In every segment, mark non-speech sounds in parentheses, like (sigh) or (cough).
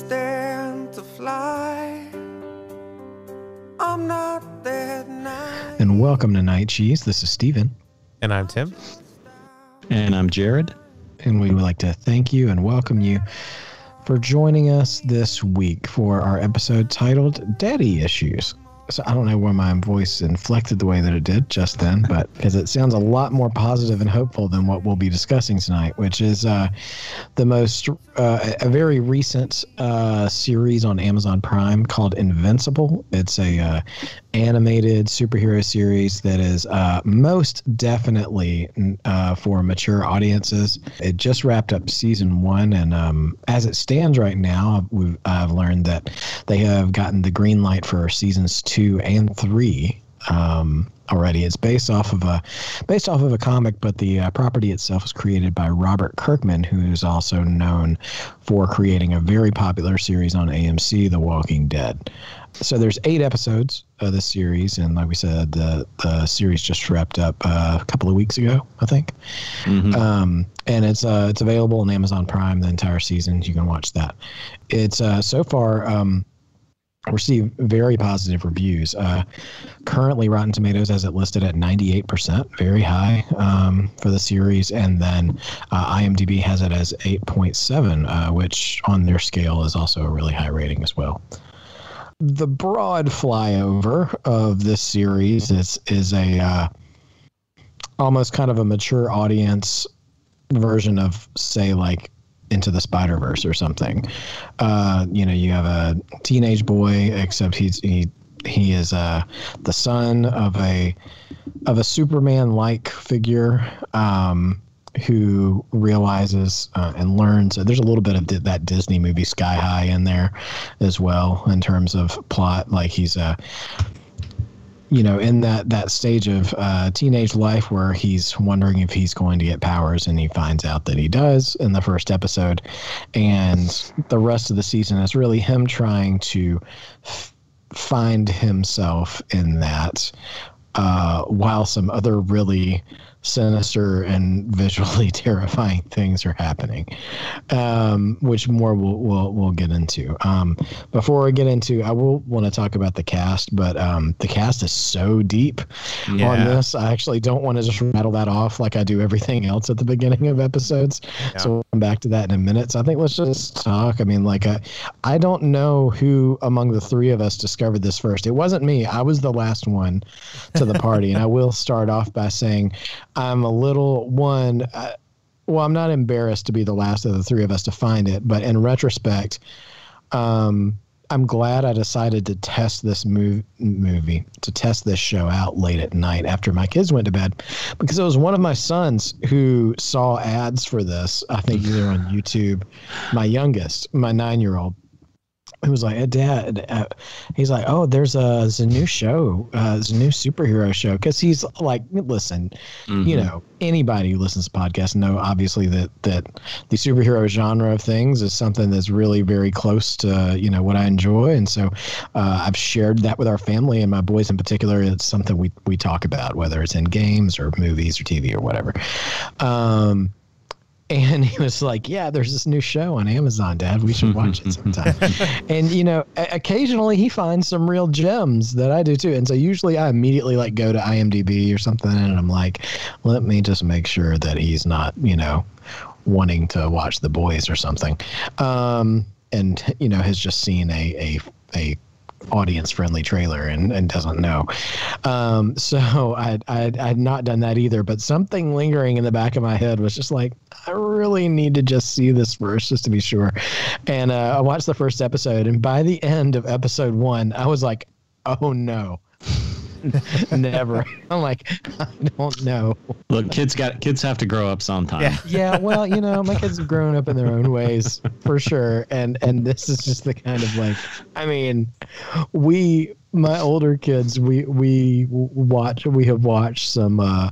I can't stand to fly. I'm not that nice. And welcome to Night Cheese. This is Steven. And I'm Tim. And I'm Jared. And we would like to thank you and welcome you for joining us this week for our episode titled Daddy Issues. So I don't know why my voice inflected the way that it did just then, but (laughs) because it sounds a lot more positive and hopeful than what we'll be discussing tonight, which is uh, the most uh, a very recent uh, series on Amazon Prime called Invincible. It's a uh, animated superhero series that is uh, most definitely uh, for mature audiences. It just wrapped up season one, and um, as it stands right now, we've, I've learned that they have gotten the green light for seasons two two and three um, already. It's based off of a based off of a comic, but the uh, property itself was created by Robert Kirkman, who is also known for creating a very popular series on AMC, The Walking Dead. So there's eight episodes of this series, and like we said, the the series just wrapped up uh, a couple of weeks ago, I think. Mm-hmm. Um, and it's uh, it's available on Amazon Prime. The entire season, you can watch that. It's uh, so far. Um, received very positive reviews. Uh, currently, Rotten Tomatoes has it listed at 98%, very high um, for the series. And then uh, IMDb has it as 8.7, uh, which on their scale is also a really high rating as well. The broad flyover of this series is is a uh, almost kind of a mature audience version of, say, like into the Spider Verse or something. Uh, you know, you have a teenage boy, except he's he he is uh, the son of a of a Superman like figure. Um, who realizes uh, and learns there's a little bit of that Disney movie Sky High in there as well in terms of plot. Like he's a you know, in that that stage of uh, teenage life where he's wondering if he's going to get powers, and he finds out that he does in the first episode, and the rest of the season is really him trying to f- find himself in that, uh, while some other really sinister and (laughs) visually terrifying things are happening, um, which more we'll, we'll, we'll get into. Um, before I get into, I will want to talk about the cast, but um, the cast is so deep yeah. on this. I actually don't want to just rattle that off like I do everything else at the beginning of episodes. Yeah. So come back to that in a minute. So I think let's just talk. I mean, like, I, I don't know who among the three of us discovered this first. It wasn't me. I was the last one to the party. and I (laughs) will start off by saying, I'm a little one. Uh, well, I'm not embarrassed to be the last of the three of us to find it, but in retrospect, um, I'm glad I decided to test this mov- movie, to test this show out late at night after my kids went to bed, because it was one of my sons who saw ads for this. I think either on YouTube. My youngest, my nine year old, he was like, "Dad," uh, he's like, "Oh, there's a, there's a new show, uh, there's a new superhero show." Because he's like, "Listen, mm-hmm. you know, anybody who listens to podcasts know obviously that that the superhero genre of things is something that's really very close to you know what I enjoy, and so uh, I've shared that with our family and my boys in particular. It's something we we talk about, whether it's in games or movies or TV or whatever." Um, and he was like, "Yeah, there's this new show on Amazon, Dad. We should watch it (laughs) sometime." and you know, occasionally he finds some real gems that I do too. And so usually I immediately like go to IMDb or something, and I'm like, "Let me just make sure that he's not, you know, wanting to watch The Boys or something." Um, and you know, has just seen a a a audience friendly trailer and, and doesn't know. Um, (laughs) so I I had not done that either, but something lingering in the back of my head was just like, I really need to just see this first just to be sure. And uh, I watched the first episode, and by the end of episode one, I was like, oh no. (laughs) Never. I'm like, I don't know. Look, kids got kids have to grow up sometime. Yeah. yeah. Well, you know, my kids have grown up in their own ways for sure, and and this is just the kind of like, I mean, we my older kids we we watch we have watched some. uh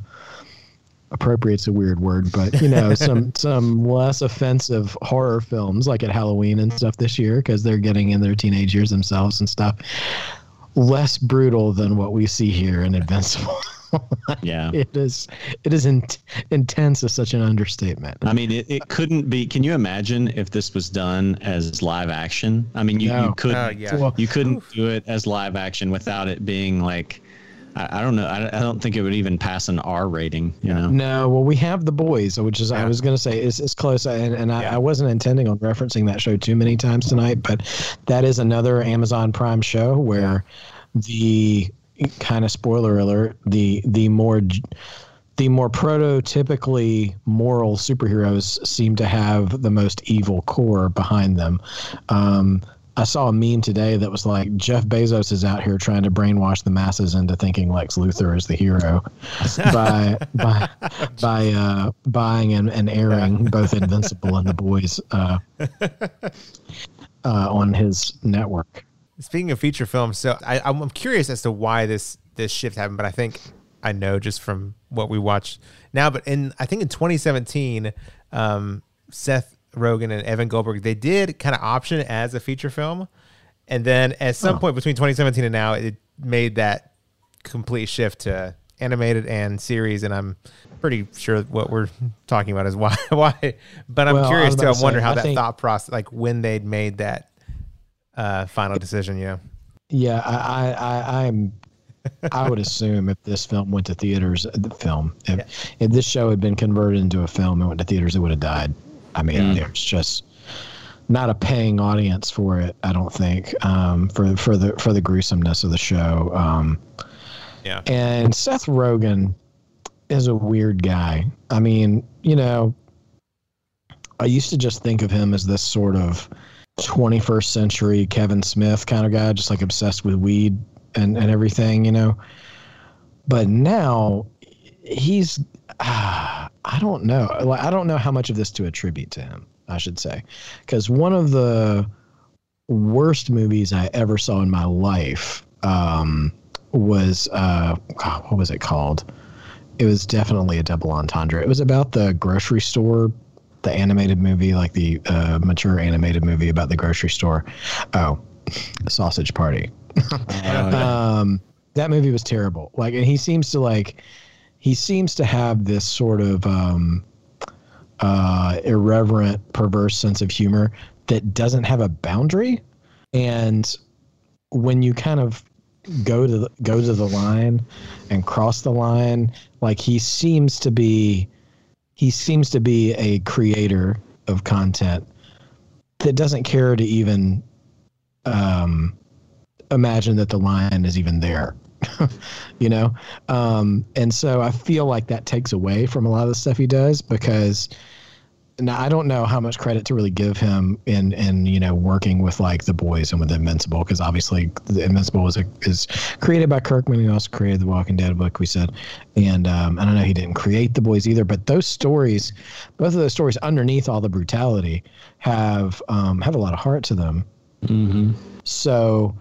appropriate's a weird word, but you know, (laughs) some some less offensive horror films like at Halloween and stuff this year because they're getting in their teenage years themselves and stuff less brutal than what we see here in Invincible. (laughs) Yeah. it is it is in, intense is such an understatement. I mean, it, it couldn't be. Can you imagine if this was done as live action? I mean, you, No. you couldn't. Oh, yeah. You couldn't do it as live action without it being like, I, I don't know. I, I don't think it would even pass an R rating. You know. No, well, we have the boys, which is I was going to say is is close, and, and I, Yeah. I wasn't intending on referencing that show too many times tonight, but that is another Amazon Prime show where the kind of spoiler alert the the more the more prototypically moral superheroes seem to have the most evil core behind them. Um, I saw a meme today that was like Jeff Bezos is out here trying to brainwash the masses into thinking Lex Luthor is the hero (laughs) by by by uh, buying and, and airing both Invincible and The Boys uh, uh, on his network. Speaking of feature films, so I, I'm curious as to why this this shift happened, but I think I know just from what we watch now. But in I think in 2017, um, Seth Rogen and Evan Goldberg they did kind of option it as a feature film, and then at some point between 2017 and now, it made that complete shift to animated and series. And I'm pretty sure what we're talking about is why (laughs) why. But I'm Well, curious to to wonder how I that think- thought process, like when they'd made that uh, final decision. You know. Yeah, I, I, I I'm. I would assume if this film went to theaters, the film, if, if this show had been converted into a film and went to theaters, it would have died. I mean, there's just not a paying audience for it. I don't think um, for for the for the gruesomeness of the show. Um, Yeah. and Seth Rogen is a weird guy. I mean, you know, I used to just think of him as this sort of 21st century Kevin Smith kind of guy, just like obsessed with weed and, and everything, you know. But now he's, ah, I don't know. Like, I don't know how much of this to attribute to him, I should say. Because one of the worst movies I ever saw in my life um, was, uh, God, what was it called? It was definitely a double entendre. It was about the grocery store the animated movie, like the uh, mature animated movie about the grocery store. Oh, Sausage Party. (laughs) um, that movie was terrible. Like, and he seems to like, he seems to have this sort of um, uh, irreverent, perverse sense of humor that doesn't have a boundary. And when you kind of go to the, go to the line and cross the line, like he seems to be he seems to be a creator of content that doesn't care to even um, imagine that the line is even there. (laughs) you know um, and so i feel like that takes away from a lot of the stuff he does because now I don't know how much credit to really give him in in you know working with like the boys and with Invincible because obviously the Invincible was a, is created by Kirkman. He also created the Walking Dead book we said, and um, and I know he didn't create the boys either. But those stories, both of those stories, underneath all the brutality, have um, have a lot of heart to them. Mm-hmm. So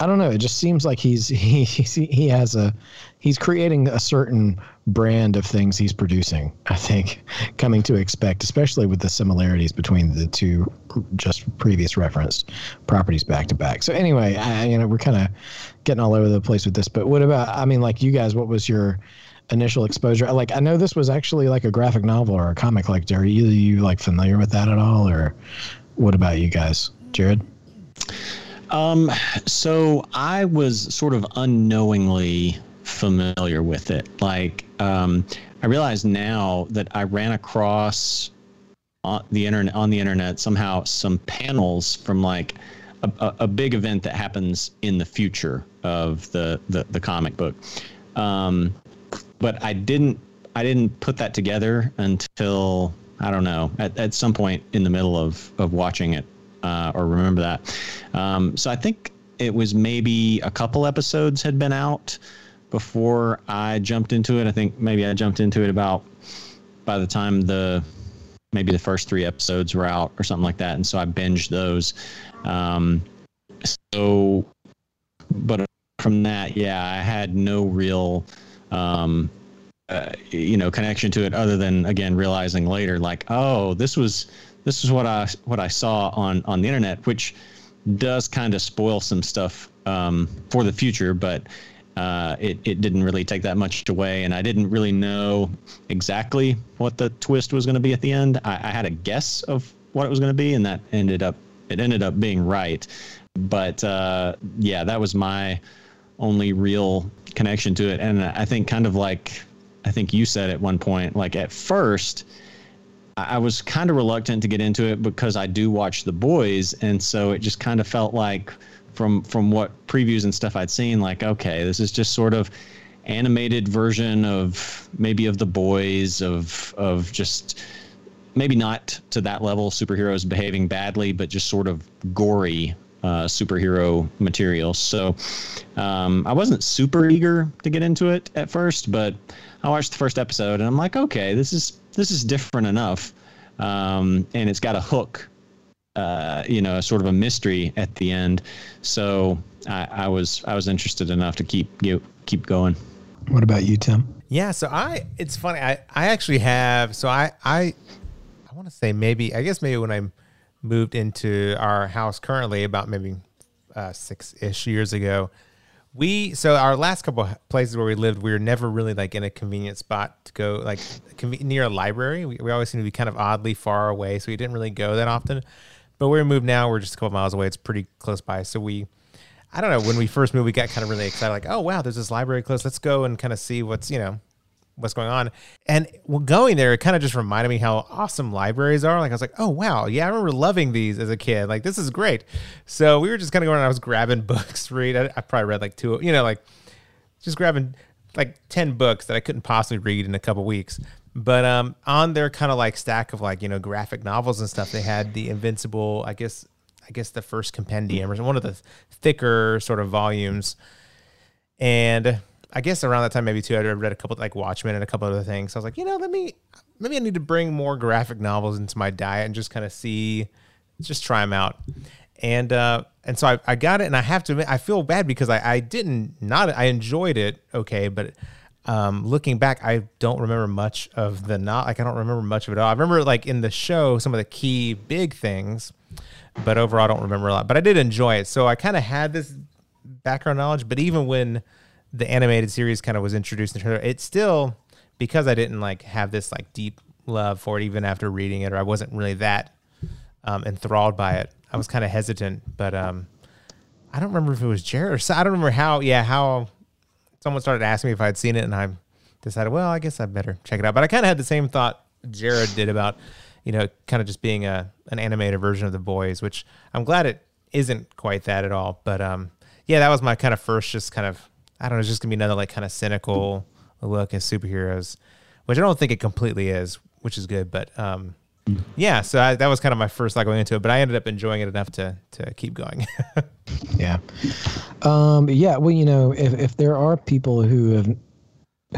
I don't know. It just seems like he's (laughs) he he, has a he's creating a certain brand of things he's producing. I think (laughs) coming to expect, especially with the similarities between the two just previous referenced properties back to back. So anyway, I, you know we're kind of getting all over the place with this. But what about? I mean, like you guys, what was your initial exposure? Like I know this was actually like a graphic novel or a comic. Like, are either you like familiar with that at all, or what about you guys, Jared? Um, so I was sort of unknowingly familiar with it. Like, um, I realize now that I ran across on the internet on the internet somehow some panels from like a, a, a big event that happens in the future of the the, the comic book. Um, but I didn't I didn't put that together until I don't know at, at some point in the middle of of watching it uh, or remember that. Um, so I think it was maybe a couple episodes had been out before I jumped into it. I think maybe I jumped into it about by the time the maybe the first three episodes were out or something like that, and so I binged those. Um, so, but from that, yeah, I had no real. Um, uh, you know connection to it other than again realizing later like oh this was this is what i what i saw on on the internet which does kind of spoil some stuff um, for the future but uh, it, it didn't really take that much away. And I didn't really know exactly what the twist was going to be at the end. I, I had a guess of what it was going to be, and that ended up it ended up being right. But uh, yeah, that was my only real connection to it. And I think kind of like I think you said at one point, like at first I was kind of reluctant to get into it because I do watch The Boys, and so it just kind of felt like from from what previews and stuff I'd seen, like okay, this is just sort of animated version of maybe of The Boys of of just maybe not to that level superheroes behaving badly, but just sort of gory uh, superhero material. So um, I wasn't super eager to get into it at first, but I watched the first episode and I'm like, okay, this is this is different enough, um, and it's got a hook, uh, you know, sort of a mystery at the end. So I, I was I was interested enough to keep keep going. What about you, Tim? Yeah, so I it's funny. I I actually have so I I I want to say maybe I guess maybe when I moved into our house currently about maybe uh, six ish years ago, we so our last couple places where we lived, we were never really like in a convenient spot to go, like near a library. We, we always seem to be kind of oddly far away, so we didn't really go that often. But where we moved now, we're just a couple miles away. It's pretty close by, so we. I don't know. When we first moved, we got kind of really excited, like, oh wow, there's this library close. Let's go and kind of see what's you know what's going on. And going there, it kind of just reminded me how awesome libraries are. Like I was like, oh wow, yeah, I remember loving these as a kid. Like this is great. So we were just kind of going. I was grabbing (laughs) books read. I, I probably read like two. You know, like just grabbing like 10 books that I couldn't possibly read in a couple weeks. But um, on their kind of like stack of like, you know, graphic novels and stuff, they had the Invincible, I guess, I guess the first compendium or one of the thicker sort of volumes. And I guess around that time, maybe too, I read a couple like Watchmen and a couple of other things. So I was like, you know, let me maybe I need to bring more graphic novels into my diet and just kind of see, just try them out. And uh, and so I, I got it, and I have to admit, I feel bad because I, I didn't not I enjoyed it okay, but um, looking back, I don't remember much of the not like I don't remember much of it all. I remember like in the show some of the key big things, but overall I don't remember a lot. But I did enjoy it, so I kind of had this background knowledge. But even when the animated series kind of was introduced into her, it still because I didn't like have this like deep love for it even after reading it, or I wasn't really that um, enthralled by it. I was kind of hesitant, but um, I don't remember if it was Jared or so, I don't remember how. Yeah, how someone started asking me if I'd seen it, and I decided, well, I guess I better check it out. But I kind of had the same thought Jared did about, you know, kind of just being a an animated version of the boys, which I'm glad it isn't quite that at all. But um, yeah, that was my kind of first, just kind of I don't know, it's just gonna be another like kind of cynical look at superheroes, which I don't think it completely is, which is good. But um, yeah, so I, that was kind of my first thought going into it, but I ended up enjoying it enough to to keep going. (laughs) yeah, um, yeah. Well, you know, if if there are people who have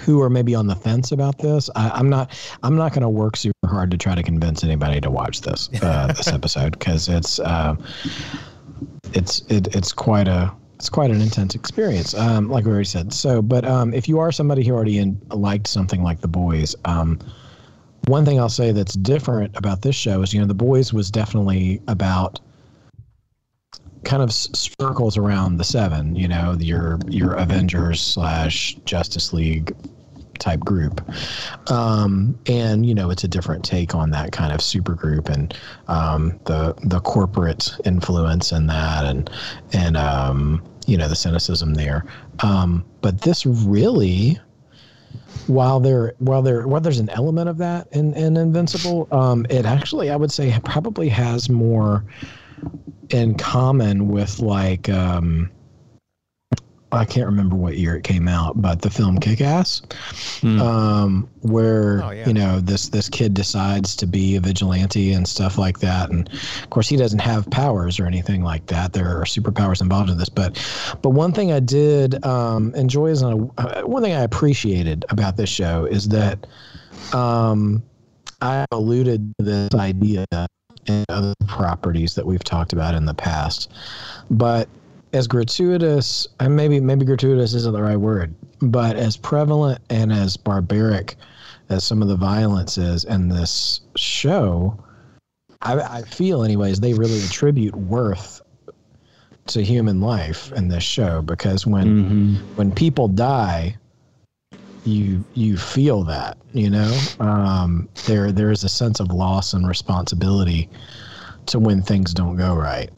who are maybe on the fence about this, I, am not. I'm not going to work super hard to try to convince anybody to watch this uh, this (laughs) episode because it's uh, it's it, it's quite a it's quite an intense experience, um, like we already said. So, but um, if you are somebody who already in, liked something like The Boys, um, one thing I'll say that's different about this show is, you know, The Boys was definitely about kind of circles around the seven, you know, your your Avengers slash Justice League type group. Um, and you know, it's a different take on that kind of super group and um, the the corporate influence in that and and um, you know the cynicism there. Um, but this really, while there while there while there's an element of that in, in Invincible, um, it actually I would say probably has more in common with like um, I can't remember what year it came out, but the film Kick Ass, mm. um, where oh, yeah. you know this this kid decides to be a vigilante and stuff like that, and of course he doesn't have powers or anything like that. There are superpowers involved in this, but but one thing I did um, enjoy is a, uh, one thing I appreciated about this show is that um, I alluded to this idea and other properties that we've talked about in the past, but as gratuitous, and maybe maybe gratuitous isn't the right word, but as prevalent and as barbaric as some of the violence is in this show, I, I feel, anyways, they really attribute worth to human life in this show because when Mhm. when people die you you feel that you know um, there there is a sense of loss and responsibility to when things don't go right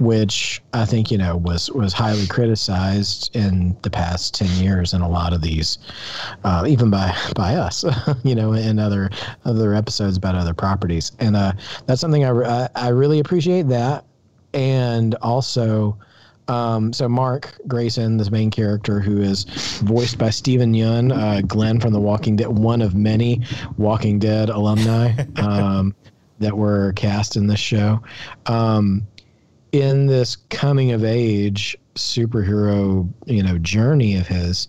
which I think you know was was highly criticized in the past ten years in a lot of these, uh, even by by us, (laughs) you know, in other other episodes about other properties, and uh, that's something I, I I really appreciate that, and also. Um, so Mark Grayson, this main character, who is voiced by Steven Yeun, uh, Glenn from The Walking Dead, one of many Walking Dead alumni (laughs) um, that were cast in this show. Um, in this coming of age superhero, you know, journey of his,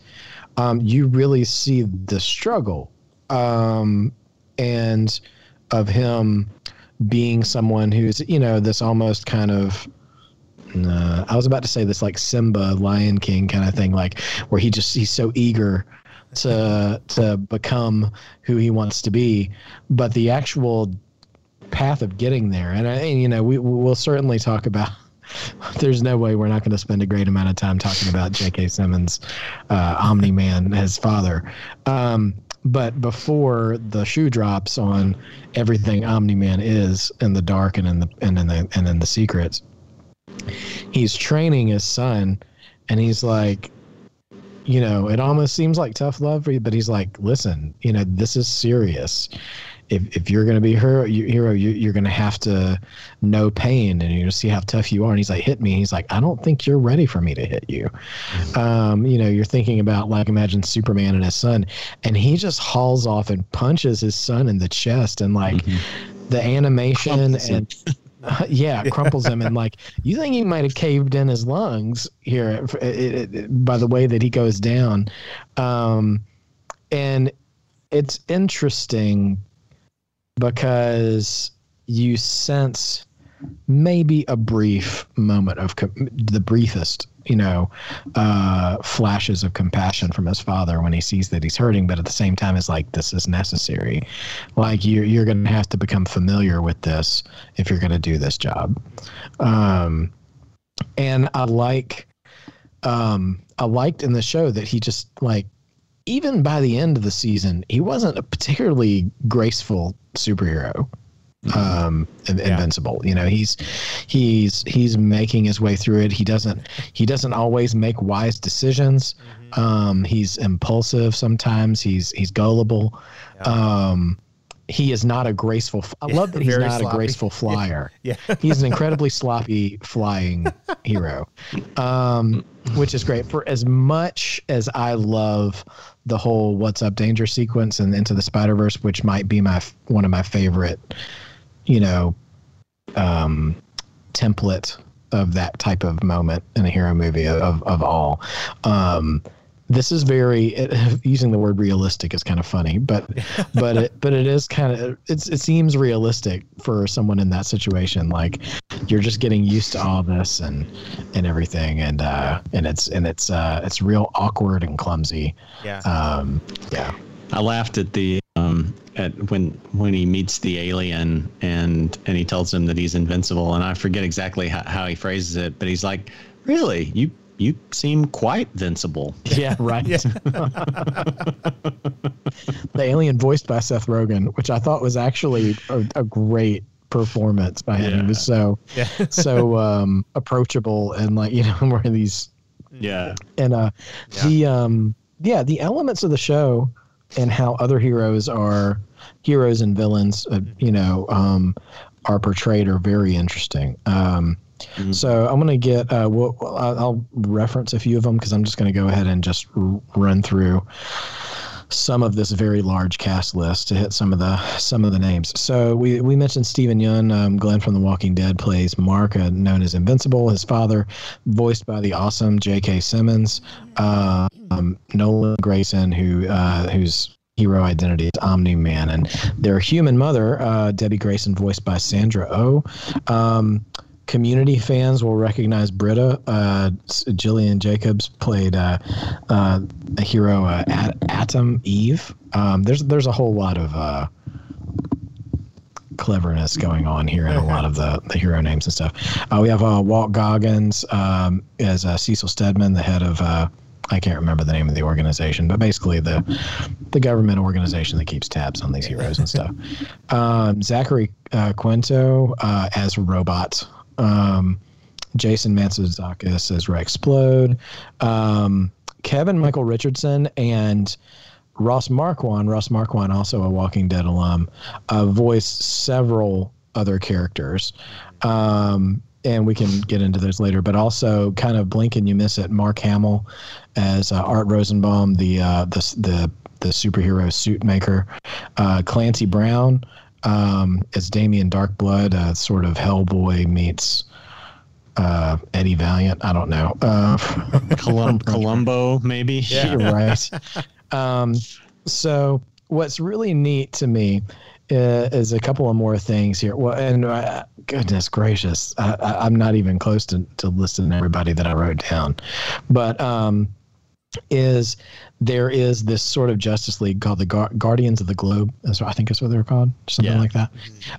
um, you really see the struggle, um, and of him being someone who's, you know, this almost kind of uh, I was about to say this like Simba, Lion King kind of thing, like where he just he's so eager to to become who he wants to be, but the actual path of getting there, and, I, you know, we we'll certainly talk about. (laughs) There's no way we're not going to spend a great amount of time talking about J.K. Simmons, uh, Omni Man, his father. Um, but before the shoe drops on everything Omni Man is in the dark and in the and in the and in the secrets, he's training his son and he's like you know it almost seems like tough love for you, but he's like listen you know this is serious if, if you're going to be a hero, you, hero you, you're going to have to know pain and you're going to see how tough you are. And he's like hit me. He's like i don't think you're ready for me to hit you. Um, you know you're thinking about like imagine superman and his son and he just hauls off and punches his son in the chest and like the animation and (laughs) (laughs) yeah, crumples him and like you think he might have caved in his lungs here it, it, it- by the way that he goes down, um, and it's interesting because you sense maybe a brief moment of com- the briefest you know uh flashes of compassion from his father when he sees that he's hurting but at the same time it's like this is necessary. Like you're, you're gonna have to become familiar with this if you're gonna do this job. Um and i like um i liked in the show that he just like even by the end of the season he wasn't a particularly graceful superhero um in- invincible. You know he's he's he's making his way through it. He doesn't he doesn't always make wise decisions. Um he's impulsive sometimes. He's he's gullible. Um he is not a graceful i love that he's not sloppy. a graceful (laughs) flyer. Yeah. he's an incredibly sloppy flying hero um which is great. For as much as i love the whole what's up danger sequence and into the spider verse which might be my one of my favorite you know um template of that type of moment in a hero movie of of all. Um this is very it, (laughs) using the word realistic is kind of funny but (laughs) but it but it is kind of it's it seems realistic for someone in that situation. Like you're just getting used to all this and and everything and uh and it's and it's uh it's real awkward and clumsy. Yeah. um yeah. I laughed at the um at when when he meets the alien and and he tells him that he's invincible and I forget exactly how, how he phrases it, but he's like, "Really, you you seem quite vincible." (laughs) yeah right. (laughs) The alien voiced by seth rogen which i thought was actually a, a great performance by him. He was so Yeah. (laughs) so um approachable and like you know one of these Yeah, and uh Yeah. the um yeah the elements of the show and how other heroes are heroes and villains uh, you know um are portrayed are very interesting. Um Mhm. so i'm gonna get uh we'll, I'll reference a few of them because i'm just gonna go ahead and just run through some of this very large cast list to hit some of the some of the names. So we we mentioned Steven Yeun, um, Glenn from The Walking Dead plays Mark, uh, known as Invincible. His father, voiced by the awesome J.K. Simmons. Uh, um, Nolan Grayson, who uh, whose hero identity is Omni Man, and their human mother, uh, Debbie Grayson, voiced by Sandra Oh. Um, community fans will recognize Britta. Uh, Gillian Jacobs played uh, uh, a hero, uh, At- Atom Eve. Um, there's there's a whole lot of uh, cleverness going on here in a lot of the, the hero names and stuff. Uh, we have uh, Walt Goggins um, as uh, Cecil Stedman, the head of uh, I can't remember the name of the organization, but basically the the government organization that keeps tabs on these heroes and stuff. (laughs) Um, Zachary uh, Quinto uh, as Robot. Um, Jason Mantzoukas as Rex Splode. Um, Kevin Michael Richardson and Ross Marquand, Ross Marquand, also a Walking Dead alum, uh, voiced several other characters. Um, and we can get into those later, but also kind of blink and you miss it. Mark Hamill as uh, Art Rosenbaum, the, uh, the, the, the superhero suit maker. Uh, Clancy Brown um, as Damien Darkblood, uh, sort of Hellboy meets uh, Eddie Valiant. I don't know. Uh, (laughs) Colum- (laughs) Columbo, maybe. Yeah. (laughs) You're right. um, so what's really neat to me uh, is a couple of more things here. Well, and uh, goodness gracious, I, I, I'm not even close to, to listing everybody that I wrote down, but um, is there is this sort of Justice League called the Gar- Guardians of the Globe. That's what I think is what they're called, something Yeah. like that.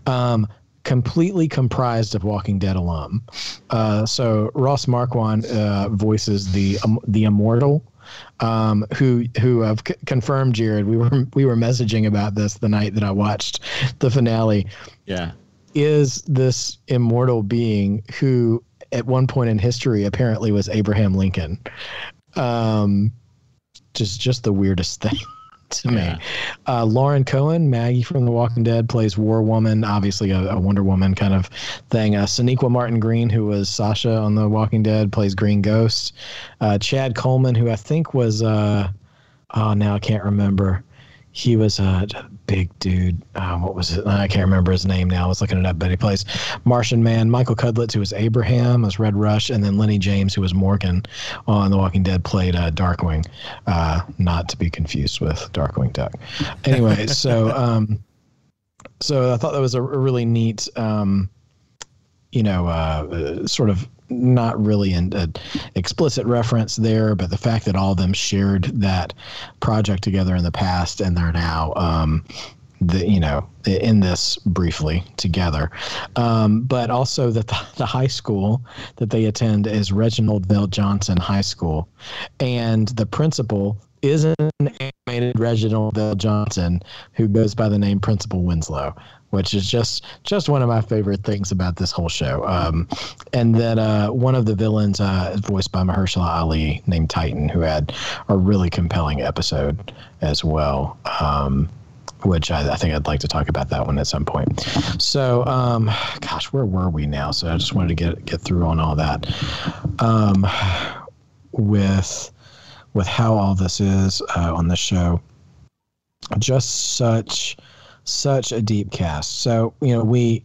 Um, completely comprised of Walking Dead alum. Uh, so Ross Marquand uh, voices the um, the Immortal, um, who who have c- confirmed Jared. We were we were messaging about this the night that I watched the finale. Yeah. Is this immortal being who at one point in history apparently was Abraham Lincoln? Um, just just the weirdest (laughs) thing to Yeah. me. Uh, Lauren Cohan, Maggie from The Walking Dead, plays War Woman, obviously a, a Wonder Woman kind of thing. Uh, Sonequa Martin Green, who was Sasha on The Walking Dead, plays Green Ghost. Uh, Chad Coleman, who I think was, uh, oh, now I can't remember. He was a big dude. Uh, what was it? I can't remember his name now. I was looking it up, but he plays Martian Man. Michael Cudlitz, who was Abraham, as Red Rush, and then Lenny James, who was Morgan on The Walking Dead, played uh, Darkwing. Uh, not to be confused with Darkwing Duck. Anyway, (laughs) so um, so I thought that was a, a really neat, um, you know, uh, uh, sort of not really an explicit reference there, but the fact that all of them shared that project together in the past and they're now, um, the you know, in this briefly together, um, but also that the, the high school that they attend is Reginald VelJohnson High School, and the principal is an animated Reginald VelJohnson who goes by the name Principal Winslow, which is just just one of my favorite things about this whole show. Um, and then uh, one of the villains uh, is voiced by Mahershala Ali, named Titan, who had a really compelling episode as well. Um, which I, I think I'd like to talk about that one at some point. So, um, gosh, where were we now? So I just wanted to get get through on all that. Um, with with how all this is uh, on the show, just such such a deep cast. So you know we,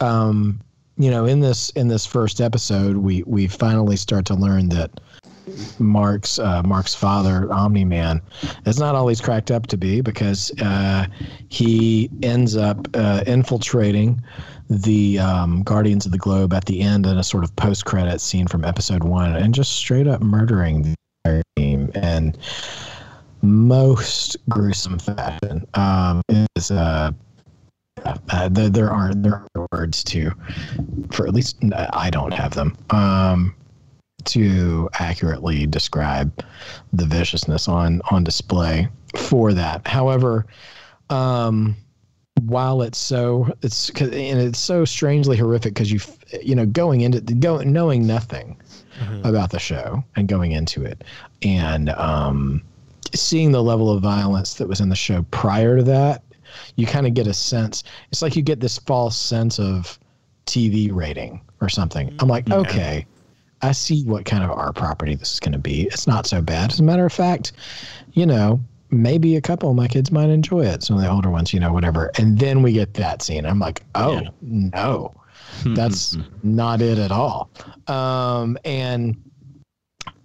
um, you know, in this in this first episode, we we finally start to learn that Mark's uh, Mark's father, Omni Man, is not all he's cracked up to be because uh, he ends up uh, infiltrating the um, Guardians of the Globe at the end in a sort of post credit scene from episode one and just straight up murdering the entire team and most gruesome fashion. Um, is uh, uh, there, there aren't there are words to, for at least I don't have them. Um, to accurately describe the viciousness on on display for that. However, um, while it's so it's and it's so strangely horrific because you you know going into go knowing nothing about the show and going into it and um, seeing the level of violence that was in the show prior to that, you kind of get a sense. It's like you get this false sense of TV rating or something. I'm like, okay, I see what kind of art property this is going to be. It's not so bad. As a matter of fact, you know, maybe a couple of my kids might enjoy it. Some of the older ones, you know, whatever. And then we get that scene. I'm like, oh Yeah. no, hmm, hmm, that's hmm. not it at all. Um, and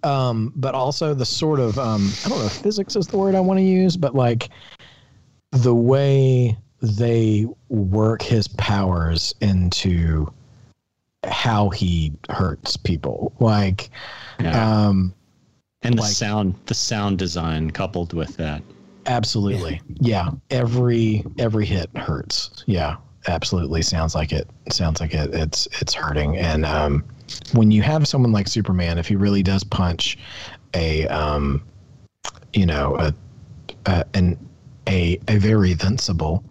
um, but also the sort of um, I don't know if physics is the word I want to use, but like the way they work his powers into how he hurts people. Like, Yeah. um, and the like- sound, the sound design coupled with that. absolutely, yeah. Every every hit hurts. Yeah, absolutely sounds like it sounds like it it's it's hurting and um when you have someone like superman if he really does punch a um you know a, a an a a very invincible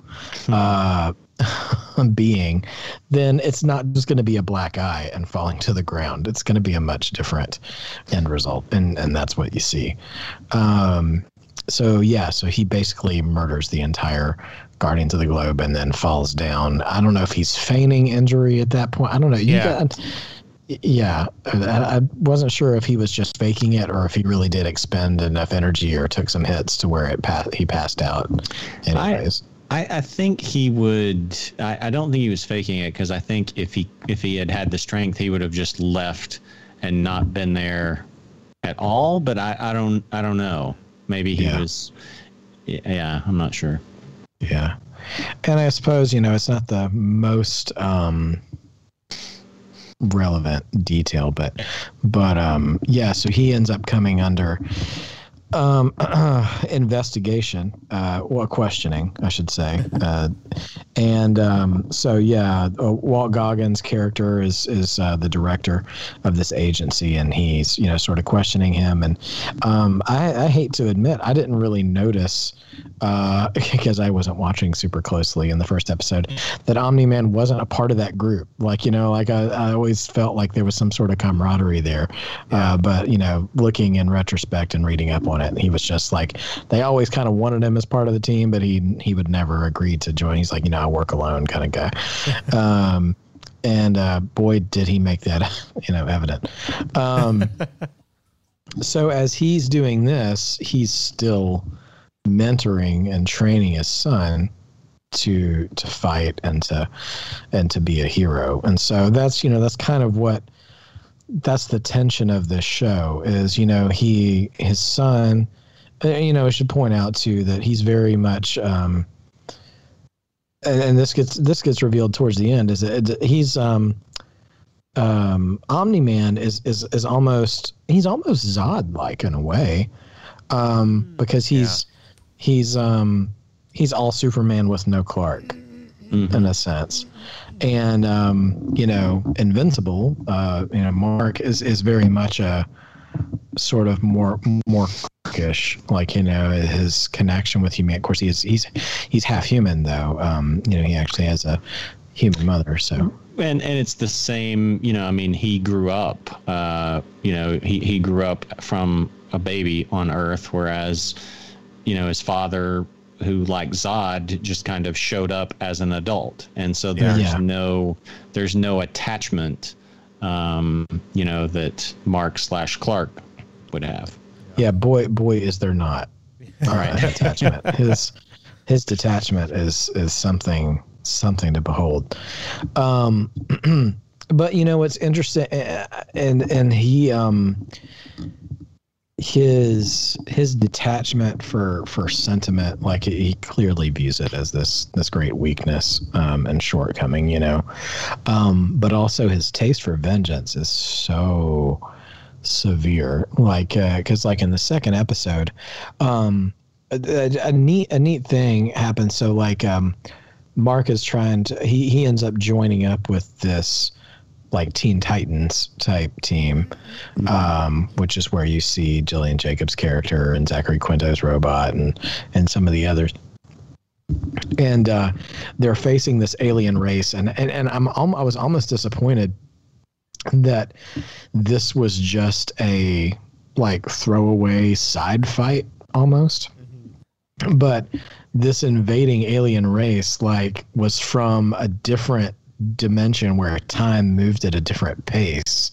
uh (laughs) being then it's not just going to be a black eye and falling to the ground it's going to be a much different end result and and that's what you see um so yeah so he basically murders the entire Guardians of the Globe and then falls down. I don't know if he's feigning injury at that point. I don't know. You Yeah. got, yeah. I, I wasn't sure if he was just faking it or if he really did expend enough energy or took some hits to where it pa- he passed out. Anyways, I, I think he would. I, I don't think he was faking it because I think if he if he had had the strength, he would have just left and not been there at all. But I, I don't I don't know. Maybe he Yeah. was. Yeah, I'm not sure. yeah. And I suppose you know it's not the most um, relevant detail, but but um, yeah. So he ends up coming under um, (clears throat) investigation, uh, well, questioning, I should say. Uh, and um, so, yeah, uh, Walt Goggins' character is is uh, the director of this agency, and he's you know sort of questioning him. And um, I, I hate to admit, I didn't really notice uh, (laughs) because I wasn't watching super closely in the first episode that Omni Man wasn't a part of that group. Like you know, like I, I always felt like there was some sort of camaraderie there. Uh, but you know, looking in retrospect and reading up on it, he was just like they always kind of wanted him as part of the team, but he he would never agree to join. He's like, you know, I work alone kind of guy. (laughs) um, and uh, boy, did he make that (laughs) you know evident. Um, (laughs) so as he's doing this, he's still mentoring and training his son to to fight and to and to be a hero. And so that's you know that's kind of what that's the tension of this show is you know he his son uh, you know I should point out too that he's very much um and, and this gets this gets revealed towards the end is that he's um um Omni Man is is is almost he's almost Zod like in a way um because he's he's um he's all Superman with no Clark in a sense. And um, you know, Invincible, uh, you know, Mark is is very much a sort of more more Clarkish, like you know, his connection with human. Of course, he's he's he's half human though. Um, you know, he actually has a human mother, so and and it's the same you know i mean he grew up uh you know he he grew up from a baby on earth whereas you know his father who like zod just kind of showed up as an adult and so there's Yeah. no there's no attachment um you know that mark slash clark would have yeah, boy, boy, is there not. (laughs) All right, attachment. His his detachment is is something something to behold. Um, (clears throat) but you know what's interesting, uh, and and he um his his detachment for for sentiment like he clearly views it as this this great weakness um and shortcoming you know? Um but also his taste for vengeance is so severe. Like because like in the second episode um a, a, a neat a neat thing happens. So like um mark is trying to he he ends up joining up with this like teen titans type team um which is where you see gillian jacobs character and zachary quinto's robot and and some of the others. And uh they're facing this alien race. And and, and i'm i was almost disappointed that this was just a like throwaway side fight almost. But this invading alien race like was from a different dimension where time moved at a different pace.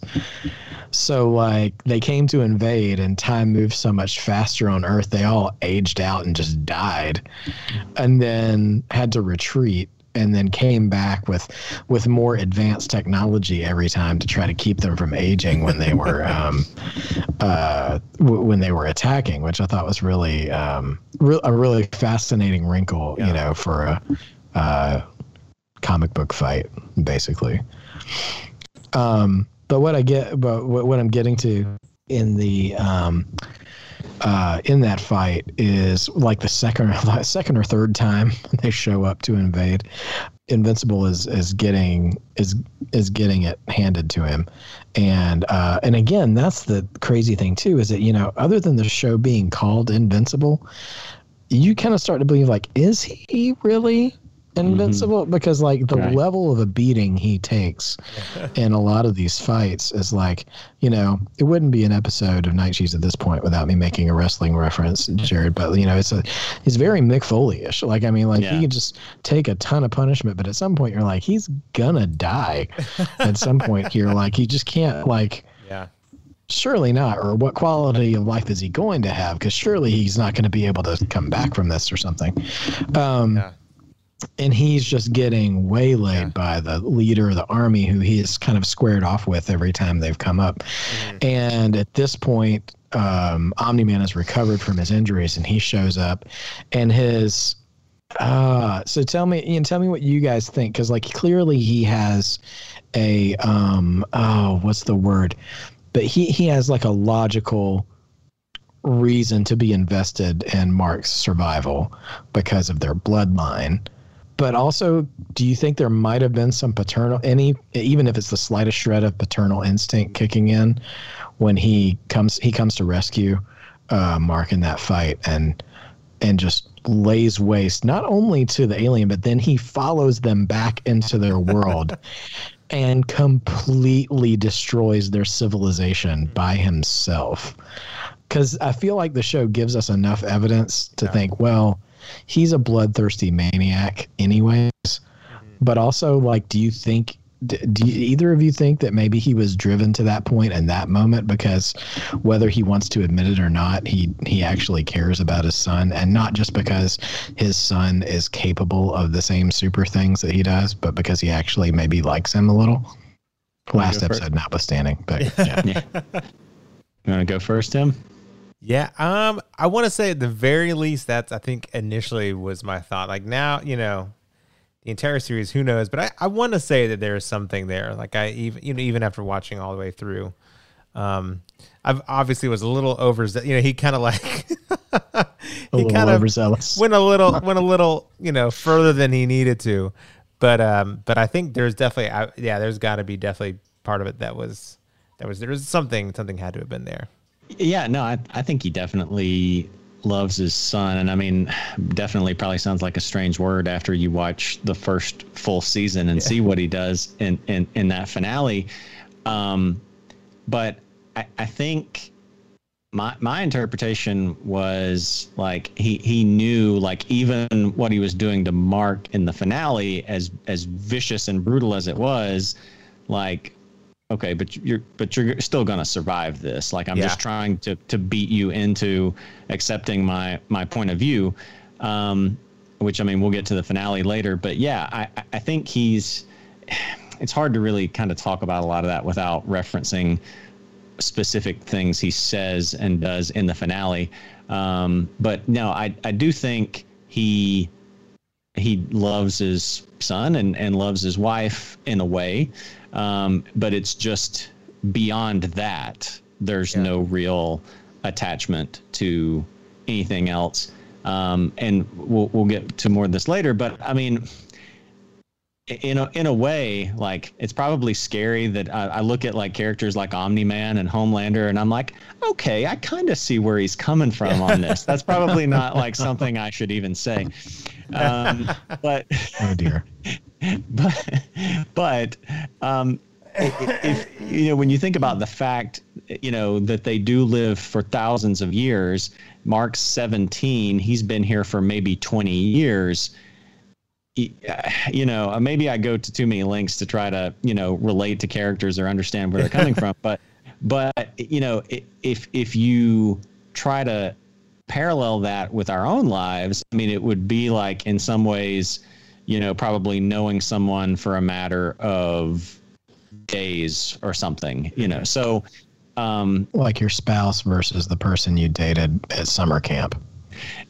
So like they came to invade and time moved so much faster on earth they all aged out and just died. And then had to retreat and then came back with with more advanced technology every time to try to keep them from aging when they were (laughs) um, uh, w- when they were attacking, which I thought was really um, re- a really fascinating wrinkle, you know, for a uh, comic book fight, basically. Um, but what I get, but what, what I'm getting to in the um, uh, in that fight is like the second (laughs) second or third time (laughs) they show up to invade. Invincible is is getting is is getting it handed to him, and uh, and again that's the crazy thing too is that you know other than the show being called Invincible, you kind of start to believe like is he really invincible mm-hmm. because like the right. level of a beating he takes (laughs) in a lot of these fights is like you know it wouldn't be an episode of night Cheese at this point without me making a wrestling reference (laughs) jared but you know it's a he's very mick foley-ish like i mean like yeah. he can just take a ton of punishment but at some point you're like he's gonna die (laughs) at some point here like he just can't like yeah surely not or what quality of life is he going to have because surely he's not going to be able to come back from this or something um yeah and he's just getting waylaid yeah. by the leader of the army who he is kind of squared off with every time they've come up mm-hmm. and at this point um, omni-man has recovered from his injuries and he shows up and his uh so tell me Ian, tell me what you guys think because like clearly he has a um oh what's the word but he he has like a logical reason to be invested in Mark's survival because of their bloodline but also do you think there might have been some paternal any even if it's the slightest shred of paternal instinct kicking in when he comes he comes to rescue uh, mark in that fight and and just lays waste not only to the alien but then he follows them back into their world (laughs) and completely destroys their civilization by himself because i feel like the show gives us enough evidence to yeah. think well he's a bloodthirsty maniac, anyways. Mm-hmm. But also, like, do you think? Do you, either of you think that maybe he was driven to that point in that moment because whether he wants to admit it or not, he he actually cares about his son, and not just because his son is capable of the same super things that he does, but because he actually maybe likes him a little. Last episode first? notwithstanding, but (laughs) yeah. yeah. You want to go first, Tim? Yeah, um, I want to say at the very least that's I think initially was my thought. Like now, you know, the entire series, who knows? But I, I want to say that there is something there. Like I even you know even after watching all the way through, um, I've obviously was a little over. You know, he kind of like (laughs) he kind of overzealous. went a little went a little you know further than he needed to. But um, but I think there's definitely I, yeah, there's got to be definitely part of it that was that was there was something something had to have been there. Yeah, no, I, I think he definitely loves his son. And I mean, definitely probably sounds like a strange word after you watch the first full season and yeah. see what he does in, in, in that finale. Um, but I, I think my my interpretation was like he he knew like even what he was doing to Mark in the finale as as vicious and brutal as it was, like okay, but you're but you're still gonna survive this. Like I'm yeah. just trying to to beat you into accepting my my point of view. Um, which I mean we'll get to the finale later, but yeah, I I think he's. It's hard to really kind of talk about a lot of that without referencing specific things he says and does in the finale. Um, but no, I I do think he he loves his son and, and loves his wife in a way. Um, but it's just beyond that. There's yeah. no real attachment to anything else. Um, and we'll, we'll get to more of this later. But I mean, in a, in a way, like it's probably scary that I, I look at like characters like Omni Man and Homelander, and I'm like, okay, I kind of see where he's coming from on this. That's probably not (laughs) like something I should even say. Um, but (laughs) oh dear. (laughs) but but um, if you know when you think about the fact you know that they do live for thousands of years mark's 17 he's been here for maybe 20 years you know maybe i go to too many links to try to you know relate to characters or understand where they're coming (laughs) from but but you know if if you try to parallel that with our own lives i mean it would be like in some ways you know, probably knowing someone for a matter of days or something, you know. So, um, like your spouse versus the person you dated at summer camp.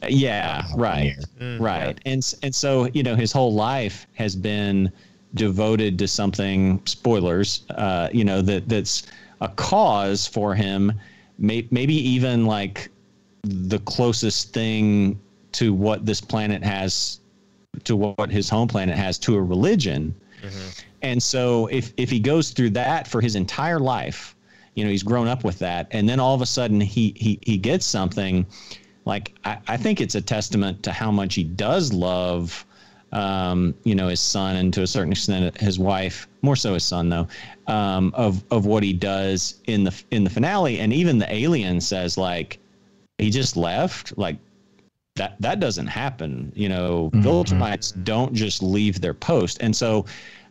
Yeah, right, mm, right, yeah. and and so you know, his whole life has been devoted to something. Spoilers, uh, you know, that that's a cause for him. May, maybe even like the closest thing to what this planet has to what his home planet has to a religion. And so if if he goes through that for his entire life, you know, he's grown up with that, and then all of a sudden he he he gets something like I, I think it's a testament to how much he does love um, you know, his son and to a certain extent his wife, more so his son though, um, of of what he does in the in the finale, and even the alien says like he just left, like that that doesn't happen. You know, Mhm. Viltrumites don't just leave their post, and so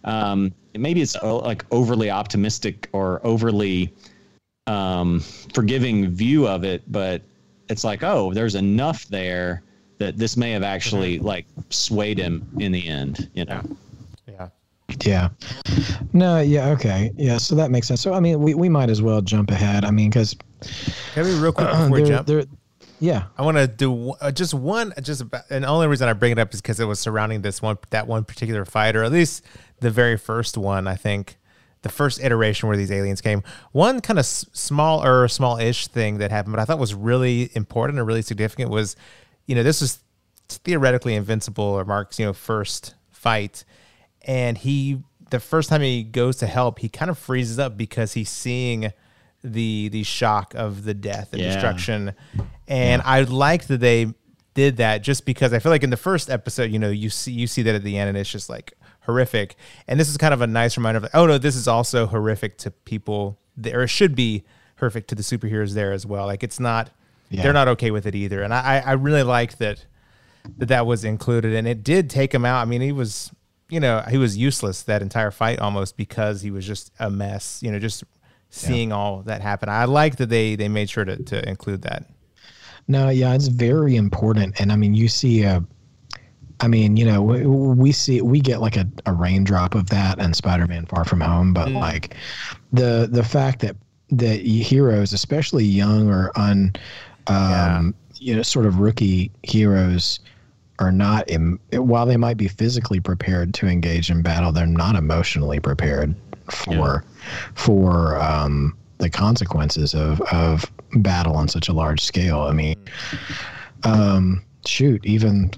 um, maybe it's uh, like overly optimistic or overly um, forgiving view of it, but it's like, oh, there's enough there that this may have actually like swayed him in the end. You know, Yeah. Yeah. No, yeah, okay. Yeah, so that makes sense. So I mean, we, we might as well jump ahead. I mean, cuz Can we real quick (clears throat) before we jump? yeah. I want to do uh, just one, just about, and the only reason I bring it up is because it was surrounding this one, that one particular fight, or at least the very first one. I think the first iteration where these aliens came. One kind of s- small or small-ish thing that happened, but I thought was really important and really significant was, you know, this was theoretically invincible or Mark's, you know, first fight, and he the first time he goes to help, he kind of freezes up because he's seeing the the shock of the death and Yeah. destruction. And I like that they did that just because I feel like in the first episode, you know, you see you see that at the end and it's just like horrific. And this is kind of a nice reminder of like, oh no, this is also horrific to people there. It should be horrific to the superheroes there as well. Like it's not Yeah. they're not okay with it either. And I, I really like that that that was included and it did take him out. I mean, he was you know, he was useless that entire fight almost because he was just a mess, you know, just seeing all that happen. I like that they they made sure to, to include that. No, yeah, it's very important. And I mean, you see a, I mean, you know, we, we see we get like a, a raindrop of that in Spider-Man: Far From Home, but like the the fact that that heroes, especially young or un, um, you know, sort of rookie heroes, are not Im- while they might be physically prepared to engage in battle, they're not emotionally prepared for for um, the consequences of of battle on such a large scale. I mean, um, shoot, even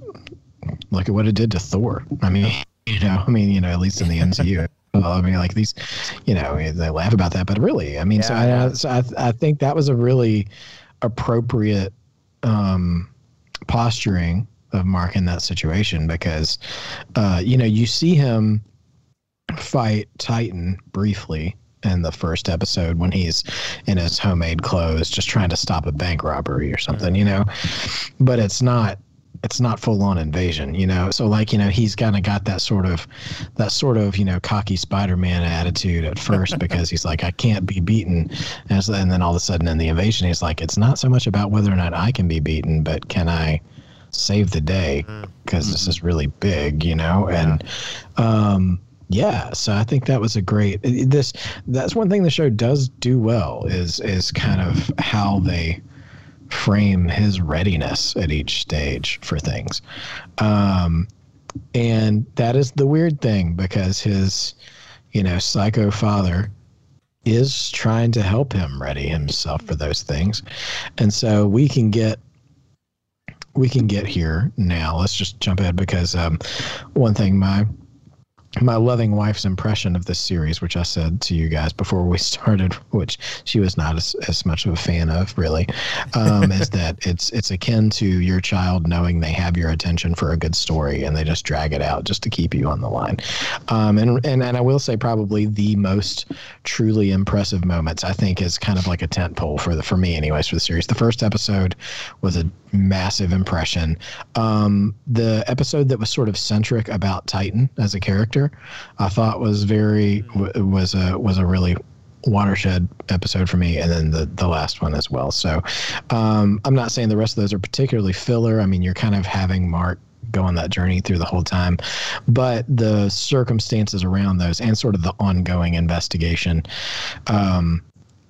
look at what it did to Thor. I mean, you know, I mean, you know, at least in the MCU. (laughs) Well, I mean, like these, you know, they laugh about that, but really, I mean, so, Yeah. I, so I, I think that was a really appropriate um, posturing of Mark in that situation because, uh, you know, you see him fight Titan briefly in the first episode when he's in his homemade clothes just trying to stop a bank robbery or something, you know. But it's not it's not full on invasion, you know. So like, you know, he's kind of got that sort of that sort of, you know, cocky Spider-Man attitude at first (laughs) because he's like I can't be beaten. And, so- and then all of a sudden in the invasion he's like it's not so much about whether or not I can be beaten, but can I save the day because this is really big, you know? And um yeah, so I think that was a great this that's one thing the show does do well is is kind of how they frame his readiness at each stage for things. Um and that is the weird thing because his you know psycho father is trying to help him ready himself for those things. And so we can get we can get here now. Let's just jump ahead because um, one thing my my loving wife's impression of this series, which I said to you guys before we (laughs) started, which she was not as, as much of a fan of, really, um, is (laughs) that it's it's akin to your child knowing they have your attention for a good story and they just drag it out just to keep you on the line. Um, and and and I will say probably the most truly impressive moments I think is kind of like a tent pole for the for me anyways for the series. The first episode was a massive impression. Um, the episode that was sort of centric about Titan as a character, I thought was very was a was a really watershed episode for me and then the the last one as well. So um i'm not saying the rest of those are particularly filler. I mean you're kind of having mark go on that journey through the whole time but the circumstances around those and sort of the ongoing investigation um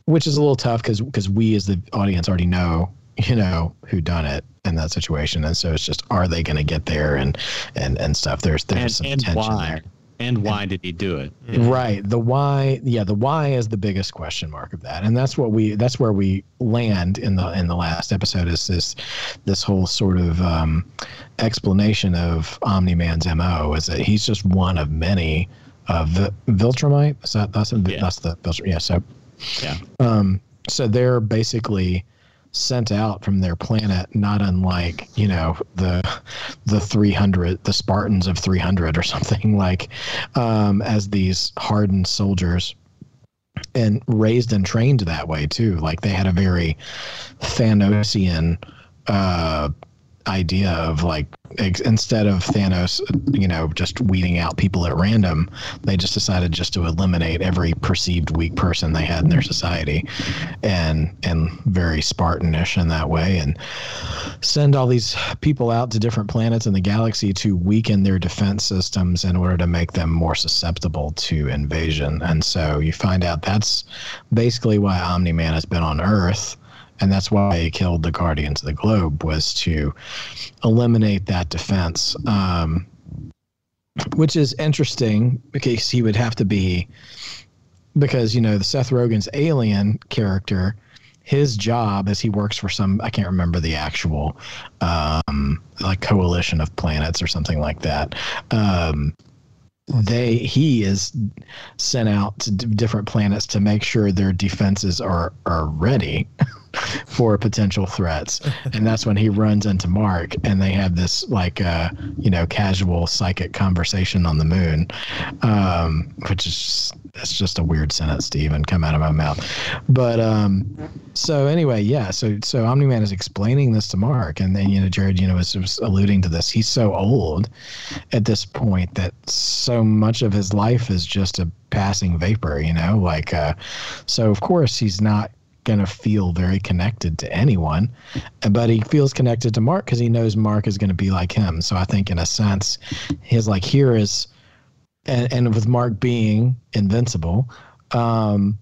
which is a little tough because because we as the audience already know you know who done it in that situation. And so it's just are they going to get there and and and stuff? There's there's and, some and tension why? there And why did he do it? Right. The why, yeah, the why is the biggest question mark of that, and that's what we that's where we land in the in the last episode is this this whole sort of um, explanation of Omni Man's mo is that he's just one of many uh, v- Viltrumite. Is that that's Yeah. that's the Viltrum- yeah. So Yeah. um, so they're basically sent out from their planet, not unlike you know the the 300, the Spartans of 300 or something (laughs) like, um, as these hardened soldiers, and raised and trained that way too. Like they had a very Thanosian uh, idea of like ex- instead of Thanos, you know, just weeding out people at random, they just decided just to eliminate every perceived weak person they had in their society, and and very Spartanish in that way, and send all these people out to different planets in the galaxy to weaken their defense systems in order to make them more susceptible to invasion. And so you find out that's basically why Omni Man has been on Earth and that's why he killed the guardians of the globe was to eliminate that defense um, which is interesting because he would have to be because you know the seth rogen's alien character his job as he works for some i can't remember the actual um, like coalition of planets or something like that. Um, they he is sent out to different planets to make sure their defenses are are ready (laughs) for potential threats. And that's when he runs into mark and they have this like uh you know casual psychic conversation on the moon um which is that's just a weird sentence to even come out of my mouth. But um so anyway yeah so so omni-man is explaining this to mark and then you know jared you know was, was alluding to this. He's so old at this point that so much of his life is just a passing vapor you know like uh so of course he's not going to feel very connected to anyone but he feels connected to mark because he knows mark is going to be like him. So i think in a sense his like here is and, and with mark being invincible um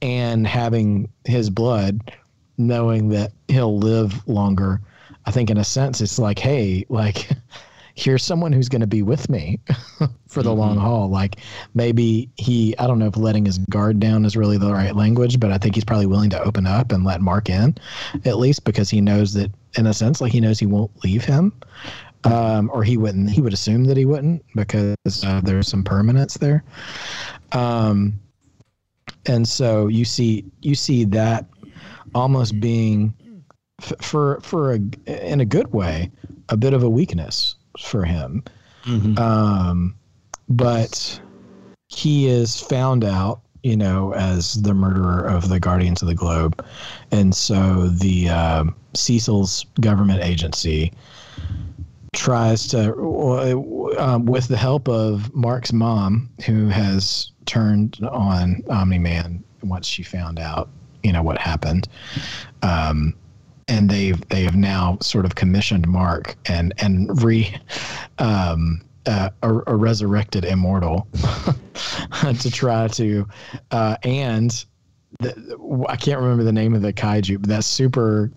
and having his blood knowing that he'll live longer i think in a sense it's like hey like (laughs) here's someone who's going to be with me (laughs) for the long haul. Like maybe he i don't know if letting his guard down is really the right language but i think he's probably willing to open up and let mark in at least because he knows that in a sense like he knows he won't leave him. Um, or he wouldn't he would assume that he wouldn't because uh, there's some permanence there. Um, and so you see you see that almost being f- for for a in a good way a bit of a weakness for him Mhm. um, but he is found out you know as the murderer of the guardians of the globe and so the um cecil's government agency tries to um, with the help of mark's mom who has turned on omni-man once she found out you know what happened um, and they've they have now sort of commissioned Mark and and re um, uh, a, a resurrected immortal (laughs) to try to uh, and the, I can't remember the name of the kaiju, but that super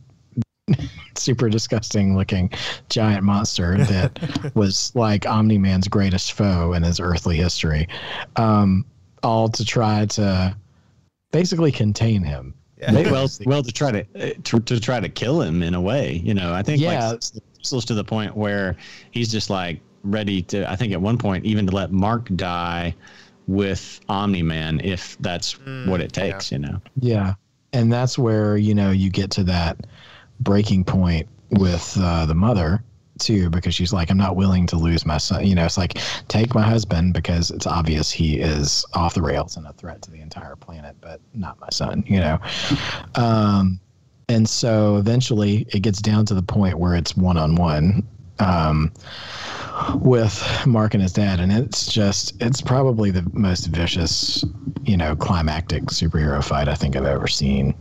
(laughs) super disgusting looking giant monster (laughs) that was like Omni Man's greatest foe in his earthly history, um, all to try to basically contain him. Yeah. well, well, to try to, uh, to to try to kill him in a way, you know. I think Yeah. like Cecil's to the point where he's just like ready to. I think at one point even to let Mark die with Omni Man if that's what it takes, you know. Yeah. And that's where, you know, you get to that breaking point with uh, the mother too, because she's like, I'm not willing to lose my son. You know, it's like, take my husband because it's obvious he is off the rails and a threat to the entire planet, but not my son, you know? Um, and so eventually it gets down to the point where it's one on one um, with Mark and his dad. And it's just, it's probably the most vicious, you know, climactic superhero fight I think I've ever seen.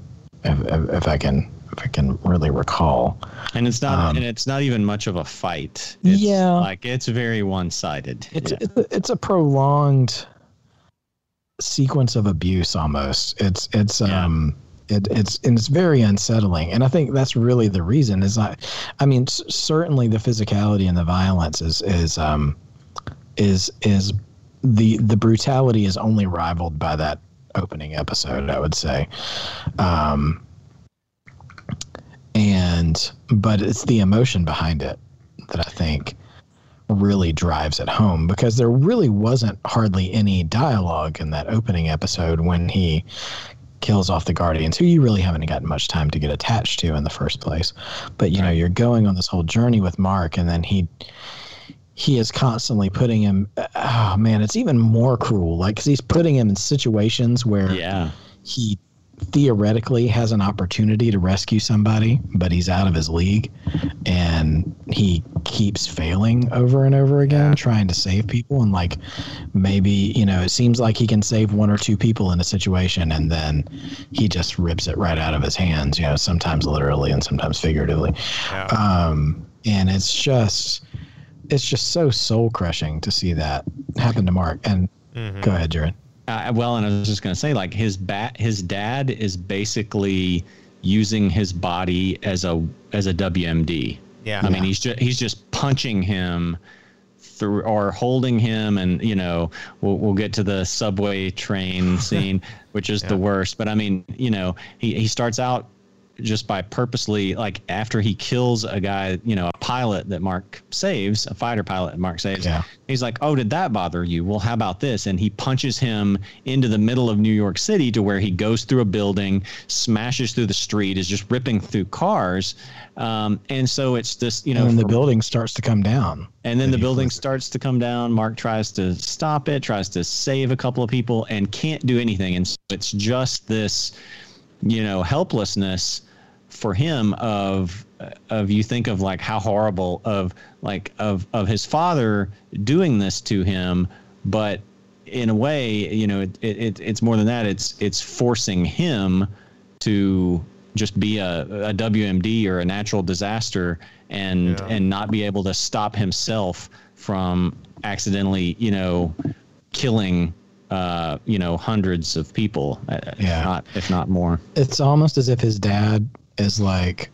If, if, if I can, if I can really recall. And it's not, Um, and it's not even much of a fight. It's Yeah. like it's very one sided. It's it's, a, it's a prolonged sequence of abuse almost. It's it's Yeah. um it, it's and it's very unsettling, and I think that's really the reason. Is I, I mean, c- certainly the physicality and the violence is is um is is the the brutality is only rivaled by that opening episode, I would say. Um, and but it's the emotion behind it that I think really drives it home because there really wasn't hardly any dialogue in that opening episode when he kills off the guardians who you really haven't gotten much time to get attached to in the first place. But you know you're going on this whole journey with mark and then he he is constantly putting him oh man it's even more cruel. Like cause he's putting him in situations where Yeah. he theoretically has an opportunity to rescue somebody, but he's out of his league and he keeps failing over and over again trying to save people and like maybe, you know, it seems like he can save one or two people in a situation and then he just rips it right out of his hands, you know, sometimes literally and sometimes figuratively. Yeah. Um and it's just it's just so soul crushing to see that happen to Mark and go ahead, Jared. Uh, well, and I was just gonna say, like his bat, his dad is basically using his body as a as a WMD. Yeah. I mean, he's just he's just punching him through or holding him, and you know, we'll we'll get to the subway train (laughs) scene, which is the worst. But I mean, you know, he he starts out just by purposely like after he kills a guy, you know, a pilot that Mark saves, a fighter pilot that Mark saves. Yeah. He's like, "Oh, did that bother you? Well, how about this?" And he punches him into the middle of New York City to where he goes through a building, smashes through the street, is just ripping through cars, um, and so it's this, you know, and the building starts to come down. and then the building starts to come down. Mark tries to stop it, tries to save a couple of people, and can't do anything. And so it's just this, you know, helplessness for him of of you think of like how horrible of like of of his father doing this to him, but in a way, you know, it, it it's more than that. It's it's forcing him to just be a, a WMD or a natural disaster and Yeah. and not be able to stop himself from accidentally, you know, killing uh, you know, hundreds of people, uh, Yeah. if not if not more. it's almost as if his dad is like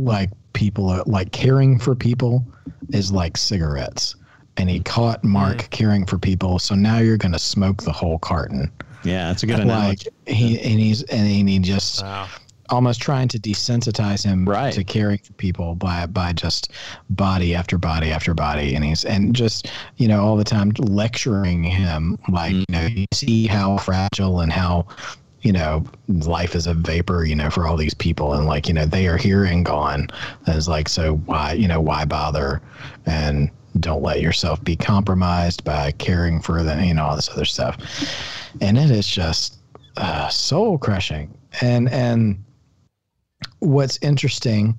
like people are like caring for people is like cigarettes and he caught mark caring for people so now you're gonna smoke the whole carton Yeah, that's a good analogy. like he and he's and he just Wow. Almost trying to desensitize him Right. to caring for people by by just body after body after body. And he's and just you know all the time lecturing him like you know you see how fragile and how you know life is a vapor you know for all these people. And like you know they are here and gone. And it's like so why you know why bother? And don't let yourself be compromised by caring for them you know all this other stuff. And it is just uh, soul crushing. And and what's interesting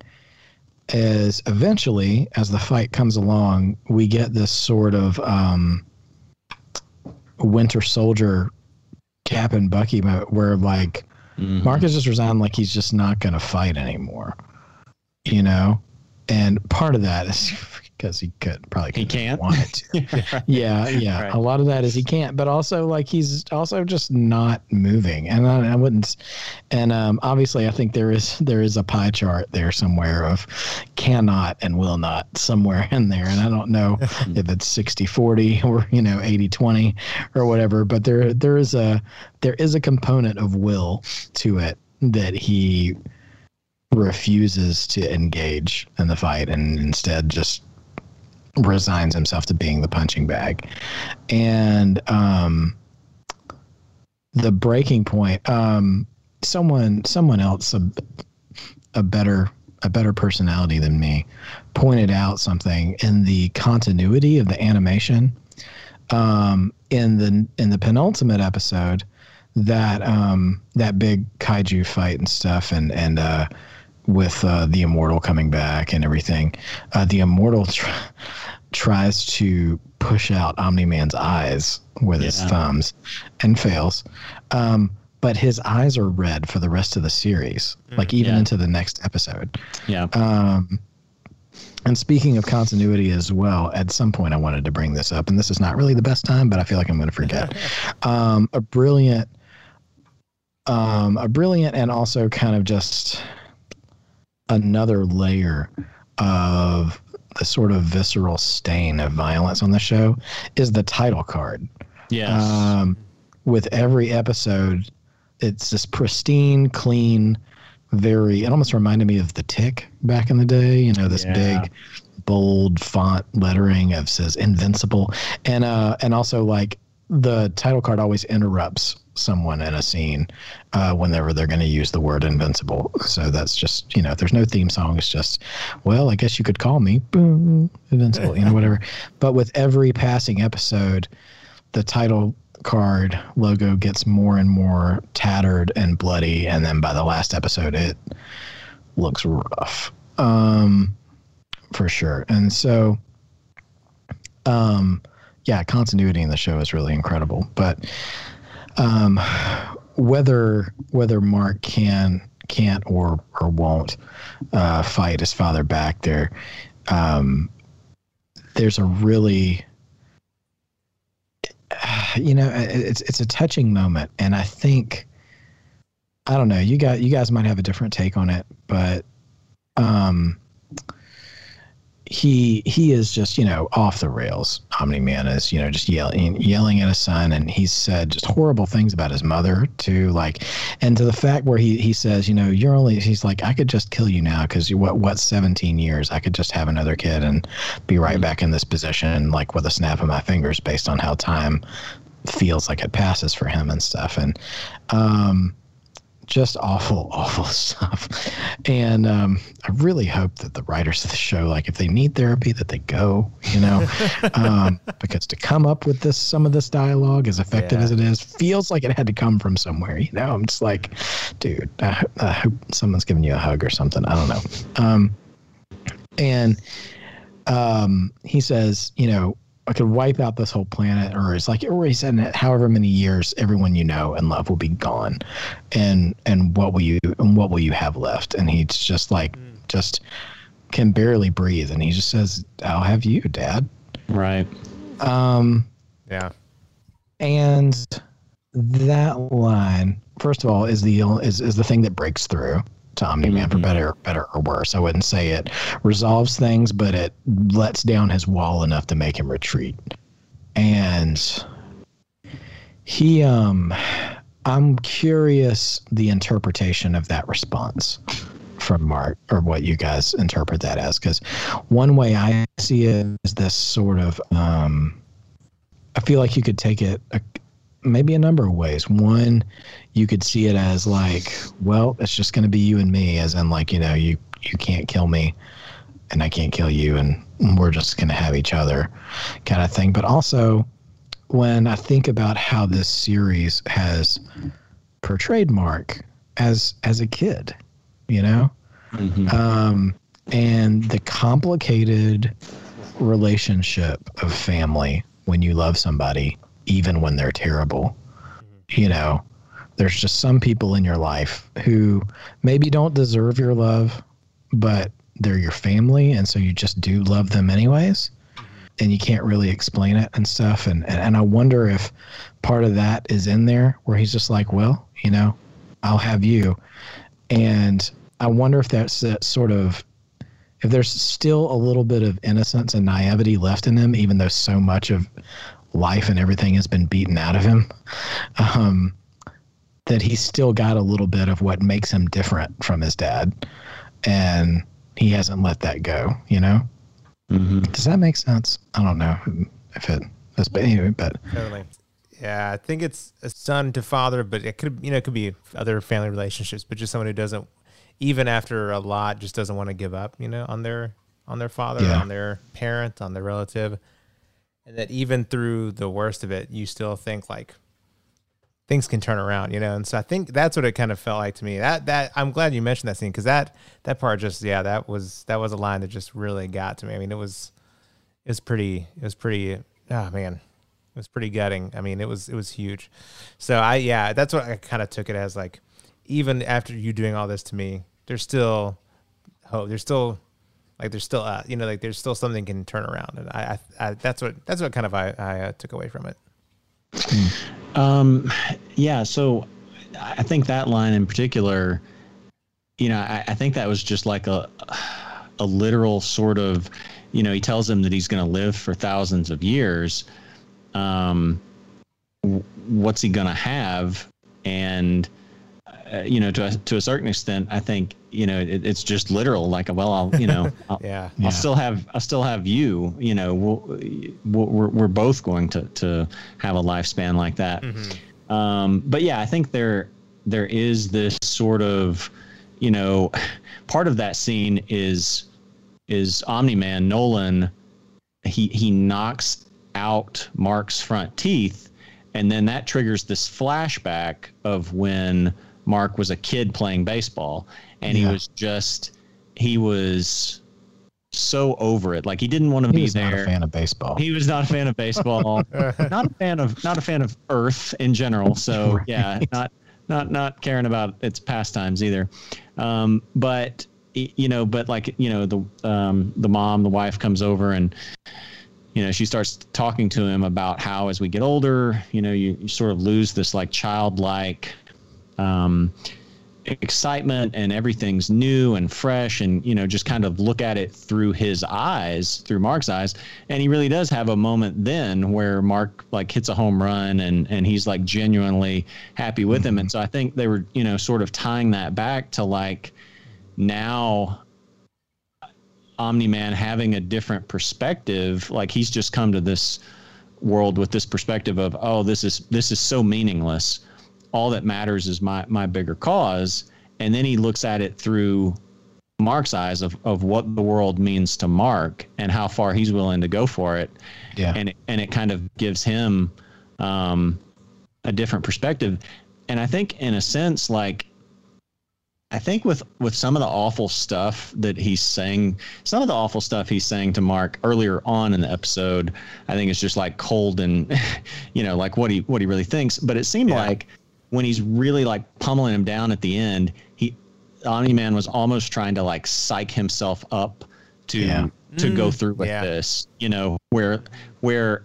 is eventually as the fight comes along we get this sort of um winter soldier cap and bucky moment where like Mhm. marcus just resigned like he's just not going to fight anymore you know and part of that is because he could probably He can't? wanted to. (laughs) Yeah yeah. Right. a lot of that is he can't but also like he's also just not moving. And i, I wouldn't and um, obviously i think there is there is a pie chart there somewhere of cannot and will not somewhere in there. And i don't know (laughs) if it's 60 40 or you know 80 20 or whatever but there there is a there is a component of will to it that he refuses to engage in the fight and instead just resigns himself to being the punching bag. And um the breaking point um someone someone else a, a better a better personality than me pointed out something in the continuity of the animation um in the in the penultimate episode that um that big kaiju fight and stuff and and uh with uh, the immortal coming back and everything. Uh, the immortal tr- tries to push out omni man's eyes with his thumbs and fails um but his eyes are red for the rest of the series like even Yeah. into the next episode Yeah. um, and speaking of continuity as well, at some point I wanted to bring this up, and this is not really the best time, but I feel like I'm going to forget. (laughs) um, a brilliant, um, a brilliant, and also kind of just another layer of the sort of visceral stain of violence on the show is the title card. Yes. Um, with every episode, it's this pristine, clean, very. It almost reminded me of the Tick back in the day. You know, this Yeah. big, bold font lettering of says "Invincible," and uh, and also like the title card always interrupts someone in a scene uh, whenever they're going to use the word invincible. So that's just, you know, if there's no theme song, it's just, well, I guess you could call me boom, invincible, you know, whatever. (laughs) But with every passing episode, the title card logo gets more and more tattered and bloody. And then by the last episode, it looks rough um, for sure. And so, um, yeah, continuity in the show is really incredible. But um, whether whether Mark can can't or or won't uh, fight his father back there, um, there's a really (sighs) you know it's it's a touching moment, and I think I don't know you got you guys might have a different take on it, but um he he is just you know off the rails. Omni Man is you know just yelling yelling at his son, and he said just horrible things about his mother too. Like, and to the fact where he he says you know you're only he's like I could just kill you now because what what 17 years I could just have another kid and be right back in this position like with a snap of my fingers based on how time feels like it passes for him and stuff and um just awful, (laughs) awful stuff. And um, I really hope that the writers of the show, like if they need therapy, that they go, you know, (laughs) um, because to come up with this, some of this dialogue, as effective Yeah. as it is, feels like it had to come from somewhere. You know, I'm just like, dude, I, I hope someone's giving you a hug or something. I don't know. Um, and um, he says, you know, I could wipe out this whole planet, or it's like, or he said, in however many years, everyone you know and love will be gone, and and what will you and what will you have left? And he's just like, just can barely breathe, and he just says, "I'll have you, Dad." Right. Um, Yeah. and that line, first of all, is the is is the thing that breaks through to Omni Man for Mhm. better better or worse. I wouldn't say it resolves things, but it lets down his wall enough to make him retreat. And he um I'm curious the interpretation of that response from Mark or what you guys interpret that as because one way I see it is this sort of um I feel like you could take it a, maybe a number of ways. One, you could see it as like, well, it's just going to be you and me, as in like, you know, you you can't kill me, and I can't kill you, and we're just going to have each other, kind of thing. But also, when I think about how this series has portrayed Mark as as a kid, you know, Mhm. um, and the complicated relationship of family when you love somebody, even when they're terrible. Mm-hmm. You know, there's just some people in your life who maybe don't deserve your love, but they're your family, and so you just do love them anyways. Mm-hmm. And you can't really explain it and stuff. And, and, and I wonder if part of that is in there where he's just like, well, you know, I'll have you. And I wonder if that's that sort of if there's still a little bit of innocence and naivety left in him, even though so much of life and everything has been beaten out of him, um, that he's still got a little bit of what makes him different from his dad, and he hasn't let that go. You know, Mhm. does that make sense? I don't know if it does, but anyway, but Totally. Yeah, I think it's a son to father, but it could you know it could be other family relationships, but just someone who doesn't even after a lot just doesn't want to give up, you know, on their on their father, Yeah. on their parent, on their relative. And that even through the worst of it, you still think like things can turn around, you know. And so I think that's what it kind of felt like to me. That that I'm glad you mentioned that scene because that that part just yeah that was that was a line that just really got to me. I mean it was it was pretty it was pretty oh man it was pretty gutting. I mean it was it was huge. So I yeah that's what I kind of took it as like even after you doing all this to me, there's still hope. There's still like there's still uh, you know like there's still something can turn around and I, I, I that's what that's what kind of I, I uh, took away from it. Um, yeah. So I think that line in particular, you know, I, I think that was just like a a literal sort of, you know, he tells him that he's going to live for thousands of years, um, what's he gonna have? And uh, you know, to a, to a certain extent, I think you know it, it's just literal. Like, well, I'll you know, (laughs) I'll, Yeah. Yeah. I'll still have I'll still have you. You know, we'll, we're we're both going to to have a lifespan like that. Um, but yeah, I think there there is this sort of, you know, part of that scene is is Omni Man Nolan. He he knocks out Mark's front teeth, and then that triggers this flashback of when Mark was a kid playing baseball, and he was just he was so over it. Like he didn't want to He be was there. not a fan of baseball. He was not a fan of baseball. (laughs) not a fan of not a fan of Earth in general. So Right. yeah, not not not caring about its pastimes either. Um, but you know, but like you know, the um, the mom, the wife comes over and you know she starts talking to him about how as we get older, you know, you, you sort of lose this like childlike. Um, excitement and everything's new and fresh and you know just kind of look at it through his eyes through mark's eyes. And he really does have a moment then where mark like hits a home run and and he's like genuinely happy with him. And so i think they were you know sort of tying that back to like now omni man having a different perspective. Like he's just come to this world with this perspective of oh this is this is so meaningless all that matters is my my bigger cause and then he looks at it through mark's eyes of, of what the world means to mark and how far he's willing to go for it yeah. and it, and it kind of gives him um, a different perspective and i think in a sense like i think with with some of the awful stuff that he's saying some of the awful stuff he's saying to mark earlier on in the episode i think it's just like cold and (laughs) you know like what he what he really thinks but it seemed Yeah. like when he's really like pummeling him down at the end he omni man was almost trying to like psych himself up to Yeah. to go Mm, through with yeah. this you know where where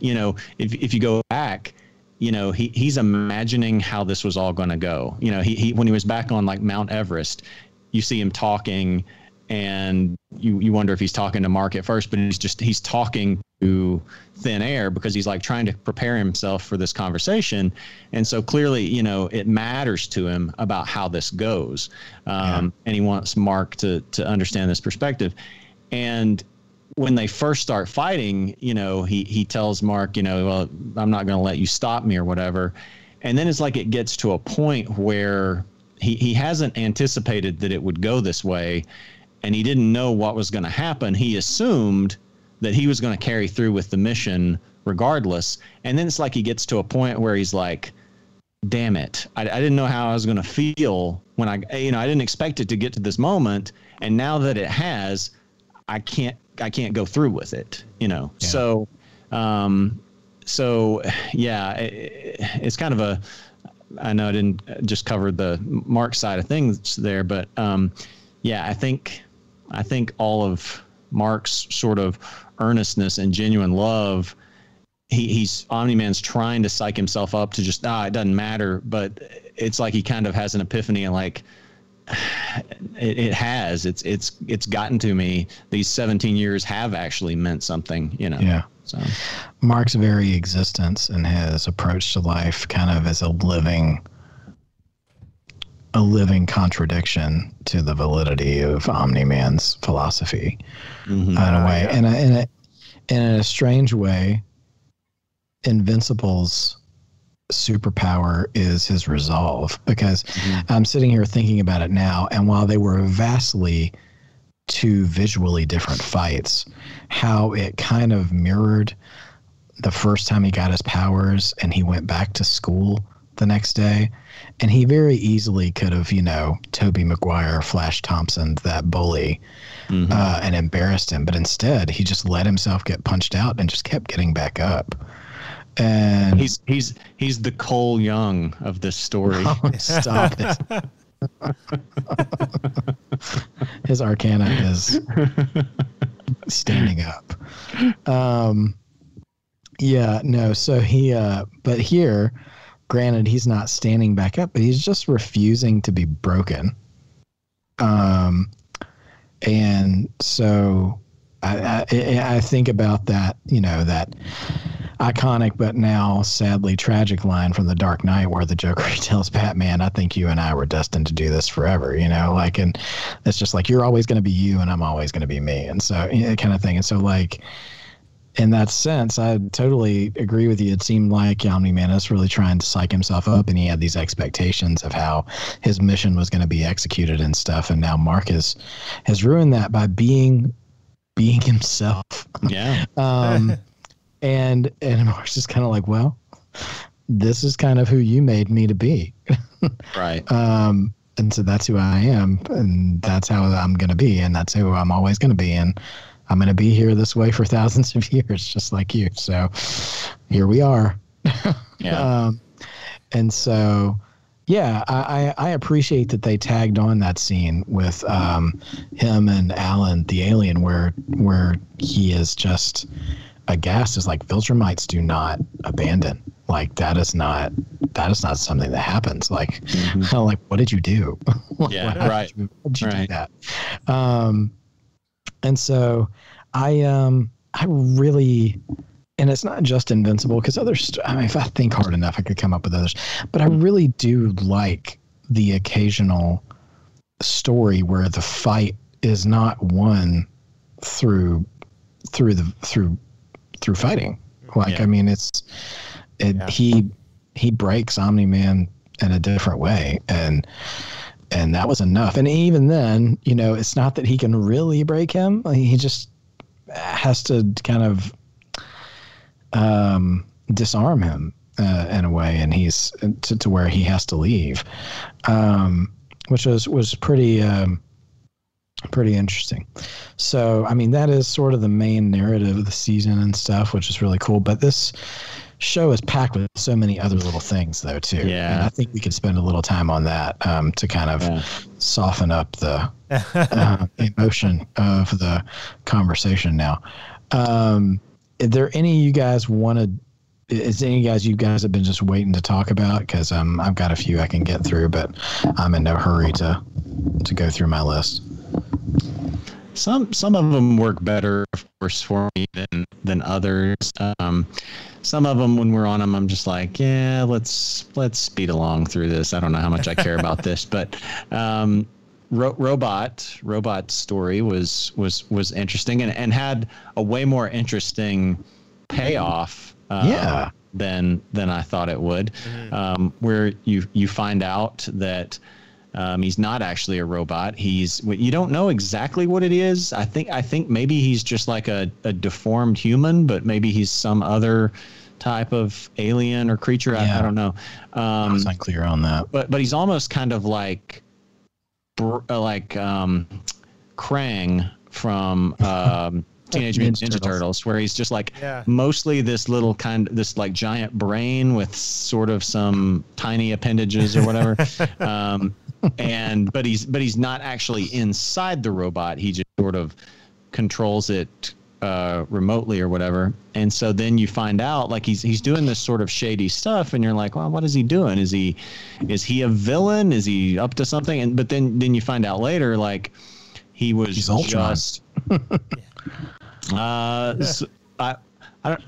you know if if you go back you know he he's imagining how this was all going to go you know he, he when he was back on like mount everest you see him talking and you you wonder if he's talking to mark at first but he's just he's talking to thin air because he's like trying to prepare himself for this conversation. And so clearly you know it matters to him about how this goes um, and he wants mark to to understand this perspective. And when they first start fighting, you know, he he tells Mark, you know, well, I'm not going to let you stop me or whatever. And then it's like it gets to a point where he he hasn't anticipated that it would go this way, and he didn't know what was going to happen. He assumed that he was going to carry through with the mission regardless. And then it's like he gets to a point where he's like, damn it I, I didn't know how i was going to feel when i you know i didn't expect it to get to this moment and now that it has i can't i can't go through with it you know Yeah. so um so yeah it, it's kind of a i know i didn't just cover the mark side of things there but um yeah i think i think all of mark's sort of earnestness and genuine love he, he's Omni Man's trying to psych himself up to just ah it doesn't matter, but it's like he kind of has an epiphany and like (sighs) it, it has it's it's it's gotten to me. These 17 years have actually meant something, you know. Yeah. So Mark's very existence and his approach to life kind of is a living a living contradiction to the validity of Omni Man's philosophy mhm. in a way. yeah. And, a, in, a, and in a strange way, Invincible's superpower is his resolve because Mhm. I'm sitting here thinking about it now. And while they were vastly two visually different fights, how it kind of mirrored the first time he got his powers and he went back to school the next day. And he very easily could have, you know, Tobey Maguire, Flash Thompson, that bully, Mhm. uh, and embarrassed him. But instead, he just let himself get punched out and just kept getting back up. And he's he's he's the Cole Young of this story. (laughs) Oh, stop it. (laughs) His arcana is standing up. Um, yeah, no. So he, uh, but here, granted, he's not standing back up, but he's just refusing to be broken. Um, and so I, I, I think about that, you know, that iconic but now sadly tragic line from the Dark Knight where the Joker (laughs) tells Batman, "I think you and I were destined to do this forever." You know, like, and it's just like you're always going to be you, and I'm always going to be me, and so you know, kind of thing. And so like. In that sense, I totally agree with you. It seemed like Omni Man is really trying to psych himself up, and he had these expectations of how his mission was going to be executed and stuff. And now Marcus has ruined that by being being himself. Yeah. (laughs) Um, and and Marcus is kind of like, well, this is kind of who you made me to be. (laughs) right. Um, and so that's who I am, and that's how I'm gonna be, and that's who I'm always gonna be, and I'm gonna be here this way for (laughs) thousands of years, just like you. So here we are. (laughs) Yeah. Um, and so, yeah, I, I, appreciate that they tagged on that scene with um, him and Allen, the alien, where where he is just aghast. Is like Viltrumites do not abandon. Like that is not that is not something that happens. Like, (laughs) like what did you do? Yeah, how did right, you- did you right. do that? Um, and so I um I really and it's not just invincible because others i mean if i think hard enough i could come up with others but i really do like the occasional story where the fight is not won through through the through through fighting like Yeah. i mean it's it Yeah. he he breaks omni man in a different way and and that was enough and even then you know it's not that he can really break him he just has to kind of um, disarm him uh, in a way, and he's to, to where he has to leave, um, which was was pretty um, pretty interesting. So, I mean, that is sort of the main narrative of the season and stuff, which is really cool. But this show is packed with so many other little things, though, too. Yeah. and I think we could spend a little time on that um, to kind of Yeah. soften up the (laughs) uh, emotion of the conversation now. Um, is there any you guys wanted? Is any guys you guys have been just waiting to talk about? Because um, I've got a few I can get through, but I'm in no hurry to to go through my list. Some some of them work better, of course, for me than than others. Um, some of them, when we're on them, I'm just like, yeah, let's let's speed along through this. I don't know how much I care about this, (laughs) but um, Ro- robot robot story was was was interesting and and had a way more interesting payoff. Uh, Yeah. Than than I thought it would, um, where you you find out that um, he's not actually a robot. He's you don't know exactly what it is. I think I think maybe he's just like a, a deformed human, but maybe he's some other type of alien or creature. I, Yeah. I don't know. I Um, was unclear on that. but but he's almost kind of like uh, like um, Krang from (laughs) um, Teenage Mutant Ninja Ninja Turtles. Turtles, where he's just like Yeah. mostly this little kind, this like giant brain with sort of some tiny appendages or whatever. (laughs) um, and but he's but he's not actually inside the robot. He just sort of controls it uh, remotely or whatever. And so then you find out like he's he's doing this sort of shady stuff, and you're like, well, what is he doing? Is he is he a villain? Is he up to something? And but then then you find out later like he was He's just. (laughs) uh, s I I don't.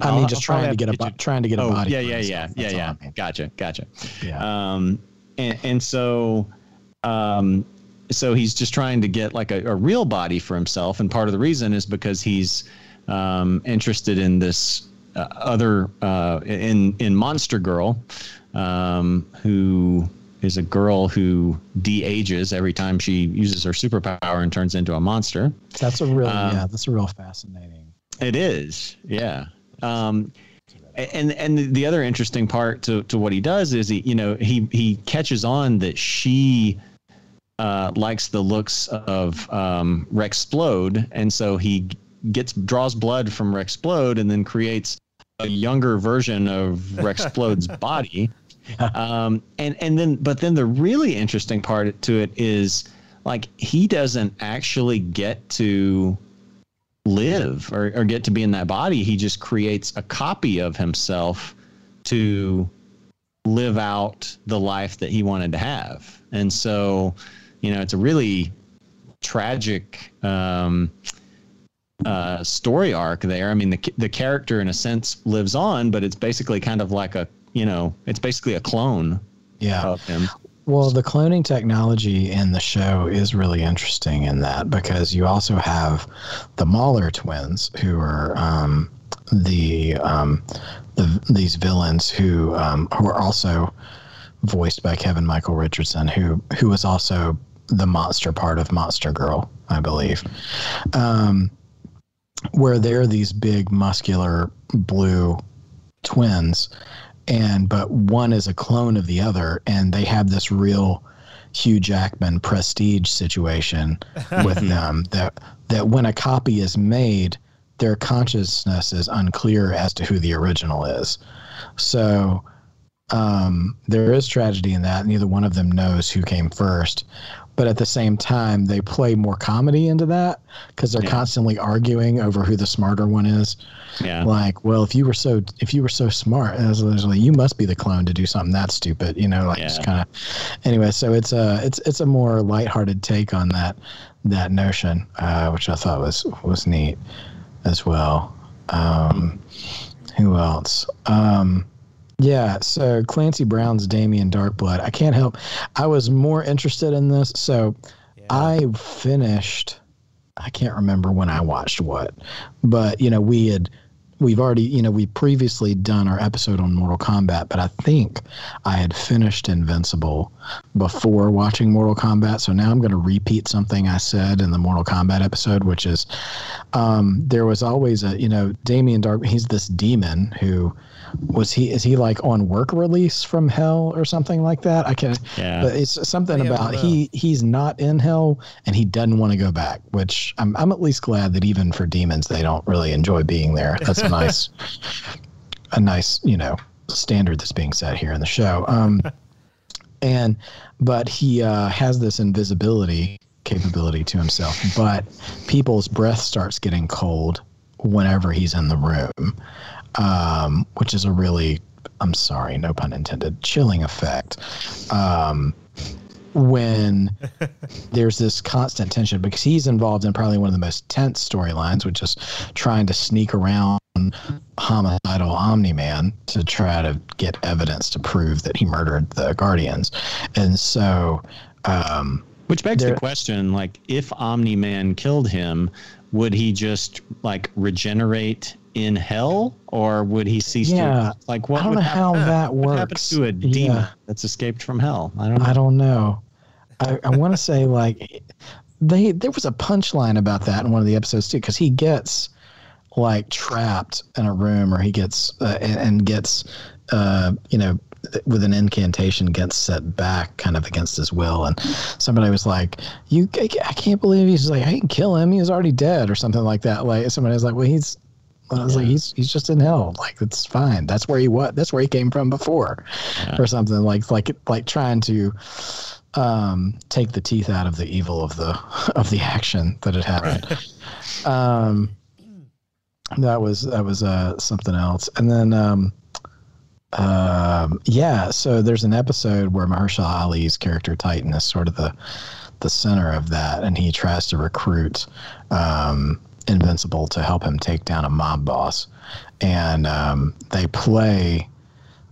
I mean, I'll just trying to have get a get bo- trying to get a Oh body. yeah, yeah, yeah, yeah, yeah. Gotcha, gotcha. Yeah. Um, and, and so, um, so he's just trying to get like a, a real body for himself, and part of the reason is because he's um, interested in this uh, other uh, in in Monster Girl, um, who is a girl who de-ages every time she uses her superpower and turns into a monster. That's a real Um, yeah. That's a real fascinating. It is, yeah. Um, and and the other interesting part to, to what he does is he you know he he catches on that she uh, likes the looks of um, Rex Splode, and so he gets draws blood from Rex Splode and then creates a younger version of Rex Splode's (laughs) body. Um, and and then but then the really interesting part to it is like he doesn't actually get to live or, or get to be in that body. He just creates a copy of himself to live out the life that he wanted to have. And so, you know, it's a really tragic um, uh, story arc there. I mean, the the character in a sense lives on, but it's basically kind of like a you know, it's basically a clone Yeah. Well, the cloning technology in the show is really interesting in that because you also have the Mauler twins, who are um, the, um, the these villains who um, who are also voiced by Kevin Michael Richardson, who who was also the monster part of Monster Girl, I believe. Um, where they're these big, muscular blue twins and but one is a clone of the other and they have this real Hugh Jackman prestige situation (laughs) with them that that when a copy is made their consciousness is unclear as to who the original is. So um, there is tragedy in that. Neither one of them knows who came first but at the same time they play more comedy into that because they're Yeah. constantly arguing over who the smarter one is Yeah. like well if you were so if you were so smart as like you must be the clone to do something that stupid you know like just kind of anyway so it's a it's it's a more lighthearted take on that that notion uh, which i thought was was neat as well um who else um yeah, so Clancy Brown's Damien Darkblood. I can't help. I was more interested in this, so I finished. I can't remember when I watched what, but you know we had we've already you know we previously done our episode on Mortal Kombat, but I think I had finished Invincible before watching Mortal Kombat. So now I'm going to repeat something I said in the Mortal Kombat episode, which is um, there was always a you know Damien Dark. He's this demon who was he is he like on work release from hell or something like that? I can't. Yeah. But it's something Yeah, about he he's not in hell and he doesn't want to go back. Which I'm I'm at least glad that even for demons they don't really enjoy being there. That's a nice (laughs) a nice you know standard that's being set here in the show. Um, (laughs) and but he uh, has this invisibility capability to himself, but people's breath starts getting cold whenever he's in the room, um, which is a really I'm sorry, no pun intended, chilling effect. Um, when (laughs) there's this constant tension because he's involved in probably one of the most tense storylines, which is trying to sneak around homicidal Omni Man to try to get evidence to prove that he murdered the Guardians. And so, um, Which begs There- the question, like, if Omni Man killed him, would he just like regenerate in hell, or would he cease Yeah, to like what I don't know happen, how that what works. happens to a Yeah. demon that's escaped from hell? I don't know. I don't know. I, I want to say like they there was a punchline about that in one of the episodes too because he gets like trapped in a room or he gets uh, and, and gets uh, you know with an incantation gets set back kind of against his will and somebody was like you I can't believe he's like I can kill him he was already dead or something like that like somebody was like well he's I was like, he's he's just in hell. Like it's fine. That's where he was. That's where he came from before, or something like like like trying to um, take the teeth out of the evil of the (laughs) of the action that had happened. (laughs) Um, that was that was uh, something else, and then um, um, yeah. So there's an episode where Mahershala Ali's character Titan is sort of the the center of that, and he tries to recruit um, Invincible to help him take down a mob boss, and um, they play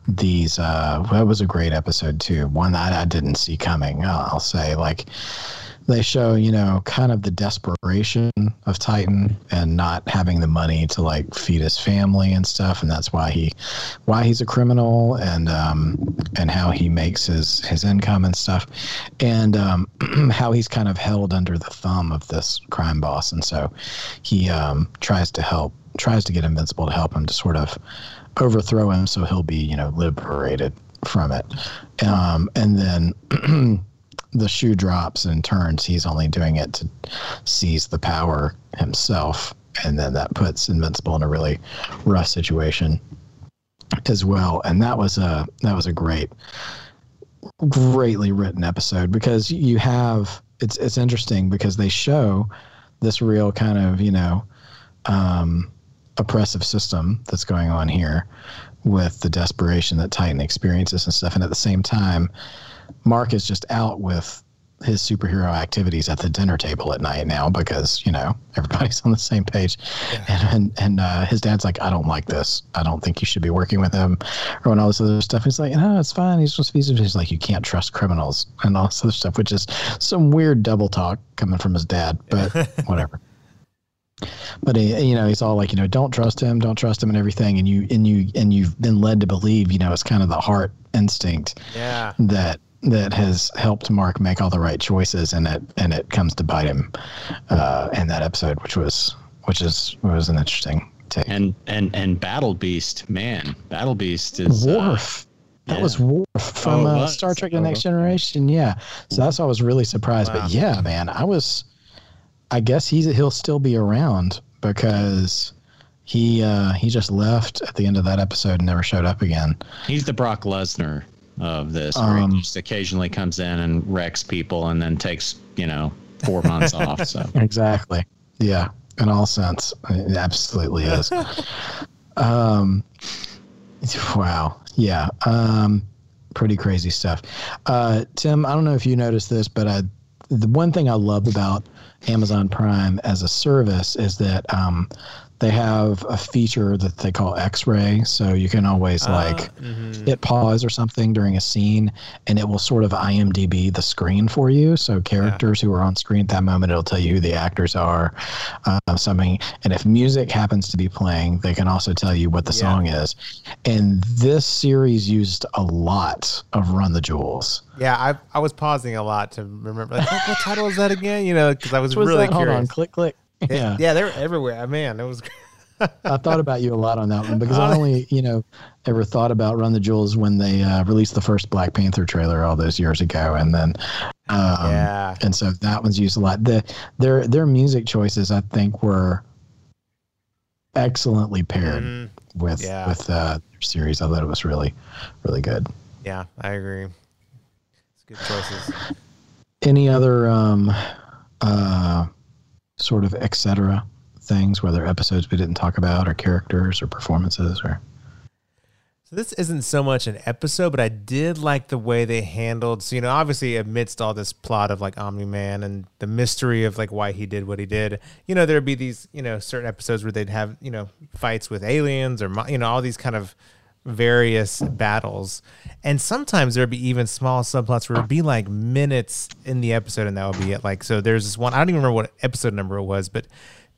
these. Uh, that was a great episode too. One that I didn't see coming. I'll, I'll say like they show you know kind of the desperation of Titan and not having the money to like feed his family and stuff, and that's why he why he's a criminal and um, and how he makes his his income and stuff, and um, (clears throat) how he's kind of held under the thumb of this crime boss, and so he um, tries to help tries to get Invincible to help him to sort of overthrow him so he'll be you know liberated from it, um, and then. (clears throat) the shoe drops and turns, he's only doing it to seize the power himself. And then that puts Invincible in a really rough situation as well. And that was a that was a great, greatly written episode because you have it's it's interesting because they show this real kind of you know um, oppressive system that's going on here with the desperation that Titan experiences and stuff. And at the same time, Mark is just out with his superhero activities at the dinner table at night now because you know everybody's (laughs) on the same page. And and, and uh, his dad's like i don't like this. I don't think you should be working with him or when all this other stuff. He's like no it's fine. He's just he's like you can't trust criminals and all this other stuff which is some weird double talk coming from his dad but (laughs) whatever. But he, you know he's all like you know don't trust him. Don't trust him and everything. And you and you and you've been led to believe you know it's kind of the heart instinct Yeah. that that has helped Mark make all the right choices, and it and it comes to bite him uh, in that episode, which was which is was an interesting take. And and and Battle Beast, man, Battle Beast is uh, Worf. That yeah. was Worf from Oh, uh, was. Star Trek: The Oh. Next Generation. Yeah, so that's why I was really surprised. Wow. But yeah, man, I was. I guess he's he'll still be around because he uh, he just left at the end of that episode and never showed up again. he's the Brock Lesnar of this. Um, he just occasionally comes in and wrecks people, and then takes you know four months (laughs) off. So Exactly. Yeah, in all sense, it absolutely is. (laughs) um, wow. Yeah. Um, pretty crazy stuff. Uh, Tim, I don't know if you noticed this, but I, the one thing I love about Amazon Prime as a service is that um, they have a feature that they call X-ray, so you can always like mhm. hit pause or something during a scene and it will sort of IMDb the screen for you. So characters who are on screen at that moment, it'll tell you who the actors are, uh, something. And if music happens to be playing, they can also tell you what the Yeah. song is. And this series used a lot of Run the Jewels. Yeah, I I was pausing a lot to remember like, what, what title is that again? You know, because I was (laughs) was really that? Hold on, click, click. (laughs) Yeah. yeah, they were everywhere. Man, it was. (laughs) I thought about you a lot on that one because I only, (laughs) you know, ever thought about Run the Jewels when they uh, released the first Black Panther trailer all those years ago, and then, um, Yeah. and so that one's used a lot. The their their music choices, I think, were excellently paired Mhm. with Yeah. with uh, their series. I thought it was really, really good. Yeah, I agree. It's good choices. Any other um, uh, sort of etc. things, whether episodes we didn't talk about, or characters, or performances, or So this isn't so much an episode, but I did like the way they handled. So you know, obviously, amidst all this plot of like Omni Man and the mystery of like why he did what he did, you know, there'd be these you know certain episodes where they'd have you know fights with aliens or you know all these kind of various battles, and sometimes there'd be even small subplots where it'd be like minutes in the episode, and that would be it. Like so, there's this one I don't even remember what episode number it was, but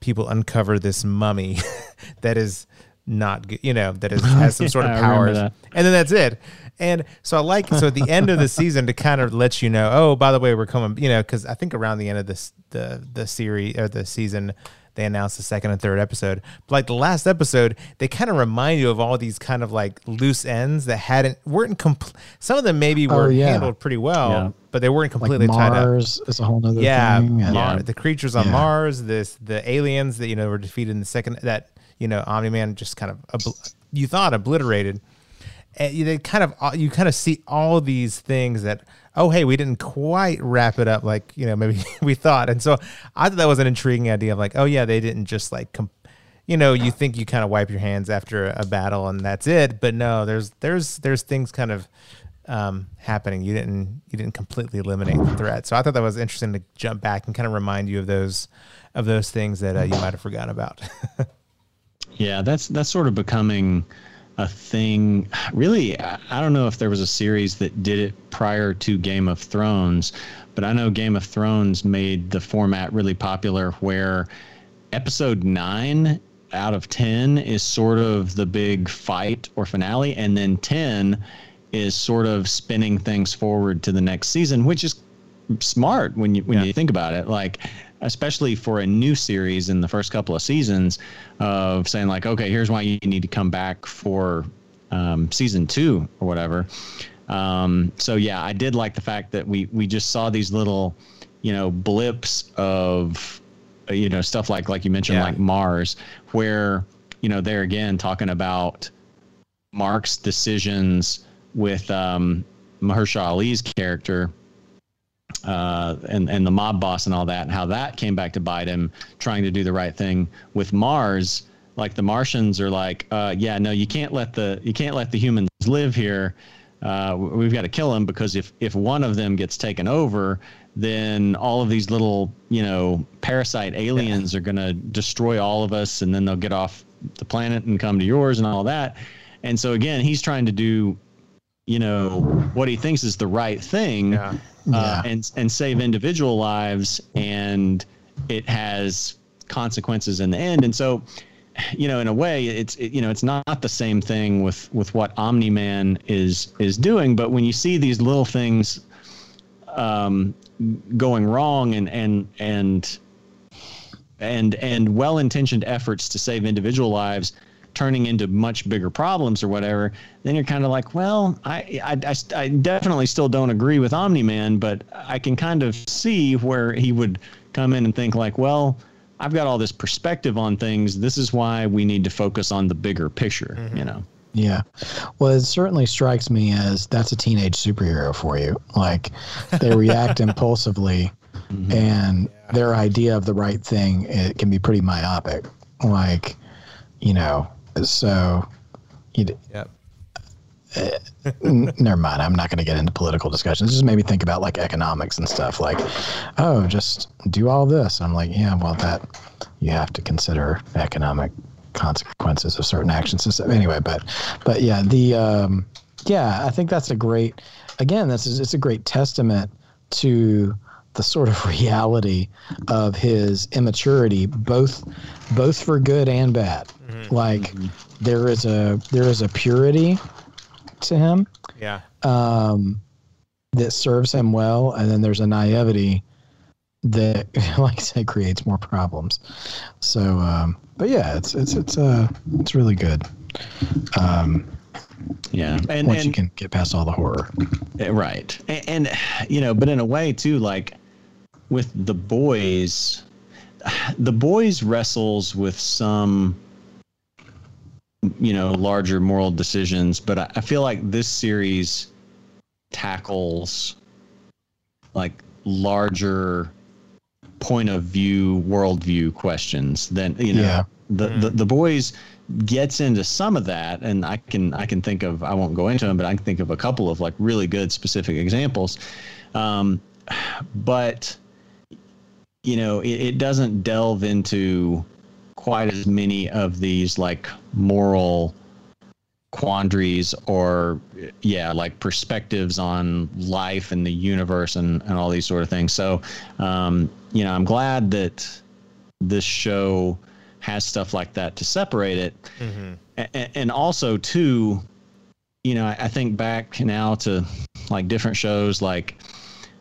people uncover this mummy (laughs) that is not good, you know, that is, (laughs) has some sort of Yeah, powers and then that's it. And so I like so at the end of the season to kind of let you know, oh, by the way, we're coming, you know, because I think around the end of this the the series or the season, they announced the second and third episode. But like the last episode, they kind of remind you of all these kind of like loose ends that hadn't weren't complete. Some of them maybe oh, were Oh, yeah. handled pretty well, Yeah. but they weren't like completely tied up. Mars is a whole other Yeah, thing. and- Mar- Yeah. the creatures on Yeah. Mars, this the aliens that you know were defeated in the second that you know Omni Man just kind of obl- you thought obliterated. And you they kind of uh, you kind of see all these things that oh hey we didn't quite wrap it up like you know maybe (laughs) we thought and so I thought that was an intriguing idea of like oh yeah they didn't just like com- you know you think you kind of wipe your hands after a battle and that's it but no there's there's there's things kind of um, happening. You didn't you didn't completely eliminate the threat. So I thought that was interesting to jump back and kind of remind you of those of those things that uh, you might have forgotten about. (laughs) Yeah, that's that's sort of becoming a thing. Really, I don't know if there was a series that did it prior to Game of Thrones, but I know Game of Thrones made the format really popular where episode 9 out of 10 is sort of the big fight or finale and then 10 is sort of spinning things forward to the next season, which is smart when you when Yeah. you think about it like especially for a new series in the first couple of seasons of saying like okay here's why you need to come back for um, season two or whatever um, so yeah i did like the fact that we we just saw these little you know blips of you know stuff like like you mentioned Yeah. like mars where you know they're again talking about mark's decisions with um, Mahershala ali's character uh, and and the mob boss and all that, and how that came back to bite him, trying to do the right thing with Mars. Like the Martians are like, uh, yeah, no, you can't let the you can't let the humans live here. uh, we've got to kill them because if if one of them gets taken over, then all of these little you know parasite aliens are going to destroy all of us, and then they'll get off the planet and come to yours and all that. And so again, he's trying to do you know what he thinks is the right thing Yeah. uh, Yeah. and and save individual lives and it has consequences in the end and so you know in a way it's it, you know it's not the same thing with with what omni-man is is doing but when you see these little things um going wrong and and and and and well-intentioned efforts to save individual lives turning into much bigger problems or whatever then you're kind of like well I, I i I definitely still don't agree with omni-man but i can kind of see where he would come in and think like well i've got all this perspective on things this is why we need to focus on the bigger picture mm-hmm. you know Yeah. Well, it certainly strikes me as that's a teenage superhero for you. Like they react (laughs) impulsively mm-hmm. and their idea of the right thing it can be pretty myopic. Like, you know, so you Yep. (laughs) n- never mind. I'm not going to get into political discussions. It just made me think about like economics and stuff. Like, oh, just do all this. I'm like, yeah, well, that you have to consider economic consequences of certain actions. and stuff. Anyway, but but yeah, the um, yeah, I think that's a great. Again, this is it's a great testament to the sort of (laughs) reality of his immaturity, both both for good and bad. Like there is a there is a purity to him Yeah. um, that serves him well, and then there's a naivety that, (laughs) like I said, creates more problems. So, um, but yeah, it's it's it's uh it's really good. Um, yeah and, once you can get past all the horror. Eh, Right. And, and, you know, but in a way too, like with the boys, (sighs) the boys wrestles with some, you know, larger moral decisions, but I, I feel like this series tackles like larger point of view, worldview questions than, you know, Yeah. the, the, the boys gets into some of that and i can i can think of i won't go into them but i can think of a couple of like really good specific examples um, but you know it, it doesn't delve into quite as many of these like moral quandaries or yeah like perspectives on life and the universe and, and all these sort of things. So um, you know i'm glad that this show has stuff like that to separate it. A- and also too you know I, I think back now to like different shows like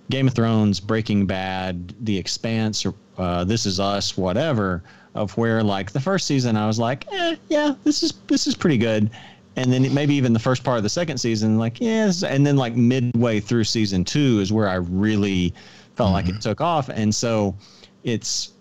game of thrones breaking bad the expanse or uh, this is us whatever of where like the first season i was like eh, yeah this is this is pretty good and then maybe even the first part of the second season like yes and then like midway through season two is where i really felt like it took off and so it's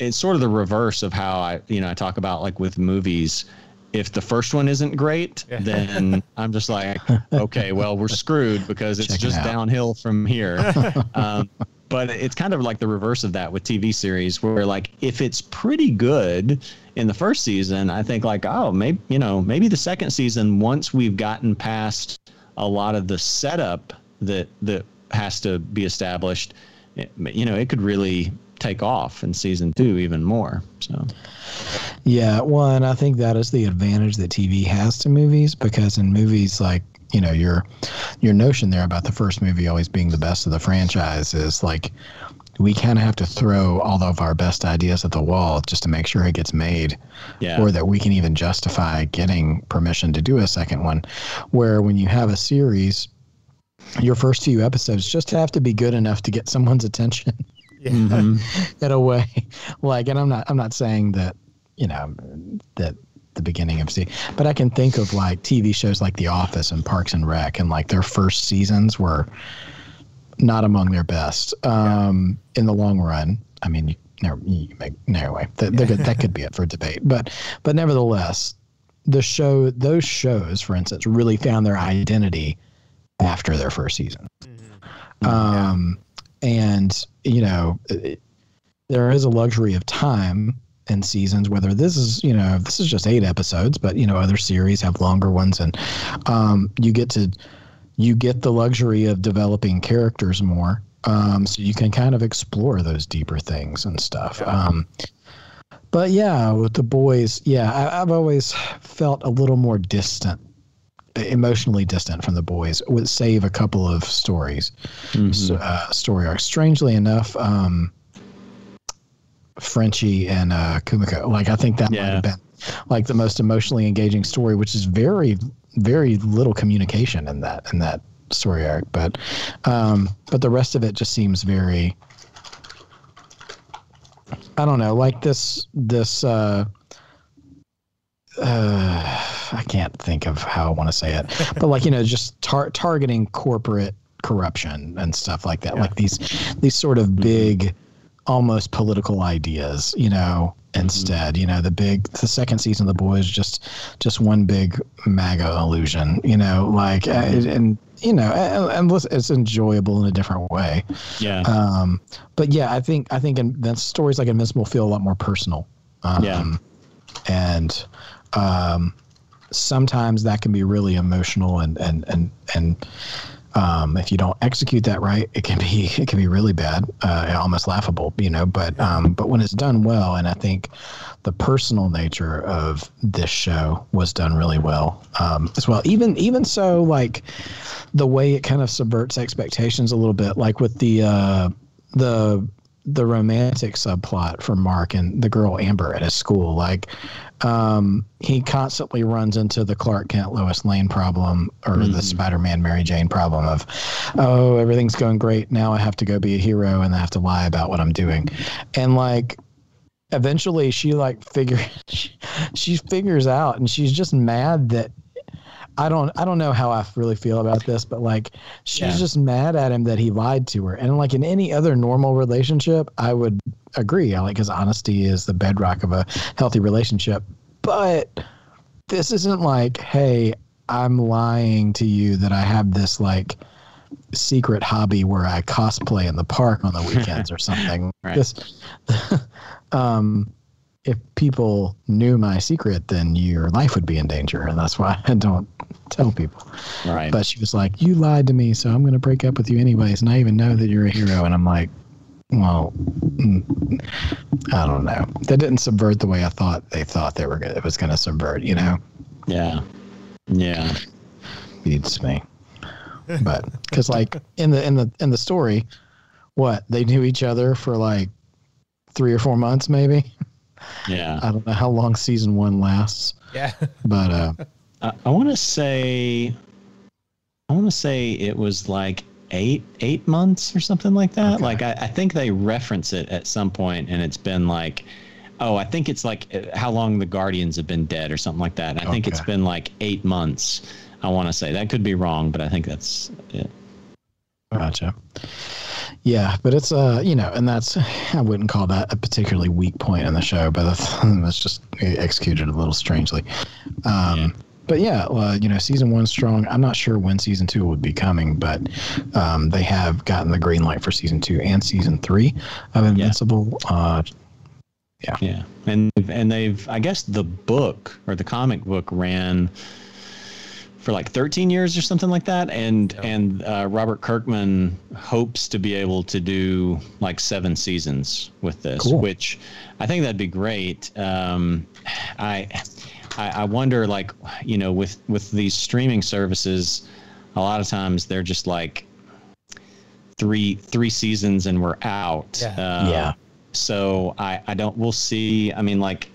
it's sort of the reverse of how I, you know, I talk about like with movies. If the first one isn't great, then (laughs) I'm just like, okay, well, we're screwed because it's Check just out. downhill from here. (laughs) um, but it's kind of like the reverse of that with TV series, where like if it's pretty good in the first season, I think like, oh, maybe you know, maybe the second season, once we've gotten past a lot of the setup that that has to be established, it, you know, it could really take off in season two even more. So Yeah, one, I think that is the advantage that TV has to movies because in movies like you know your your notion there about the first movie always being the best of the franchise is like we kind of have to throw all of our best ideas at the wall just to make sure it gets made yeah, or that we can even justify getting permission to do a second one. Where when you have a series your first few episodes just have to be good enough to get someone's attention. (laughs) Mhm. (laughs) in a way. Like and i'm not i'm not saying that you know that the beginning of see but i can think of like tv shows like the office and parks and rec and like their first seasons were not among their best. Um in the long run i mean you never you make no anyway that, that, could, that could be it for debate but but nevertheless the show those shows for instance really found their identity after their first season. Um and you know it- there is a luxury of time in seasons whether this is you know this is just eight episodes but you know other series have longer ones and um you get to you get the luxury of developing characters more. Um, so you can kind of explore those deeper things and stuff. Um, but yeah, with the boys, yeah, I, I've always felt a little more distant, emotionally distant from the boys. Would save a couple of stories, Mhm. uh, story arcs. Strangely enough, um, Frenchie and uh, Kimiko, like I think that might have been like the most emotionally engaging story, which is very, very little communication in that in that story arc. But, um, but the rest of it just seems very. I don't know, like this this. Uh, uh, I can't think of how I want to say it, but like you know, just tar- targeting corporate corruption and stuff like that. Like these these sort of big, almost political ideas. You know, instead, you know, the big the second season of the boys just just one big MAGA illusion. You know, like uh, and you know, and, and it's enjoyable in a different way. Yeah. Um, but yeah, I think I think in, that stories like Invincible feel a lot more personal. Um, Yeah. And um, sometimes that can be really emotional and and and and um, if you don't execute that right, it can be (laughs) it can be really bad, uh, almost laughable, you know. But um, but when it's done well, and I think the personal nature of this show was done really well um, as well. Even even so, like the way it kind of subverts expectations a little bit, like with the uh, the the romantic subplot for Mark and the girl Amber at his school. Like um, he constantly runs into the Clark Kent Lois Lane problem or the Spider Man Mary Jane problem of, oh, everything's going great. Now I have to go be a hero and I have to lie about what I'm doing. And like, eventually she like figures (laughs) she, she figures out and she's just mad that I don't I don't know how I really feel about this, but like she's Yeah. just mad at him that he lied to her. And like in any other normal relationship, I would agree. I like because honesty is the bedrock of a healthy relationship. But this isn't like, hey, I'm lying to you that I have this like secret hobby where I cosplay in the park on the weekends or (laughs) something. Right. This (laughs) um if people knew my secret, then your life would be in danger, and that's why I don't tell people. right. But she was like, "You lied to me, so I'm going to break up with you anyways." And I even know that you're a hero, and I'm like, "Well, mm, I don't know. That didn't subvert the way I thought they thought they were. Gonna, it was going to subvert. You know, yeah. Yeah. beats me." But because like in the in the in the story, what they knew each other for like three or four months, maybe. Yeah. I don't know how long season one lasts, Yeah. but uh, I, I want to say, I want to say it was like eight eight months or something like that. Okay. Like I, I think they reference it at some point, and it's been like, oh, I think it's like uh, how long the Guardians have been dead or something like that. And I think it's been like eight months. I want to say that could be wrong, but I think that's it. Gotcha. Yeah, but it's uh, you know, and that's I wouldn't call that a particularly weak point in the show, but that's, (laughs) that's just executed a little strangely. Um, Yeah. But yeah, uh, you know, season one strong. I'm not sure when season two would be coming, but um, they have gotten the green light for season two and season three of Invincible. Uh, Yeah, yeah, and and they've I guess the book or the comic book ran for like 13 years or something like that, and and uh, Robert Kirkman hopes to be able to do like seven seasons with this, Cool. which I think that'd be great. Um, I, I I wonder like you know with with these streaming services, a lot of times they're just like three three seasons and we're out. Yeah. Uh, Yeah. So I I don't we'll see. I mean like.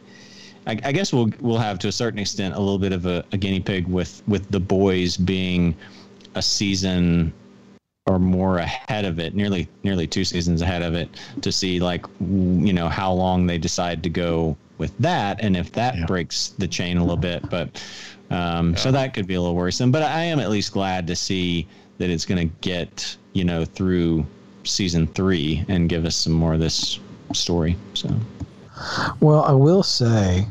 I, I guess we'll we'll have to a certain extent a little bit of a, a guinea pig with with the boys being a season or more ahead of it, nearly nearly two seasons ahead of it, to see like you know how long they decide to go with that, and if that Yeah. breaks the chain a little bit. But um, so that could be a little worrisome. But I am at least glad to see that it's going to get you know through season three and give us some more of this story. So Well, I will say,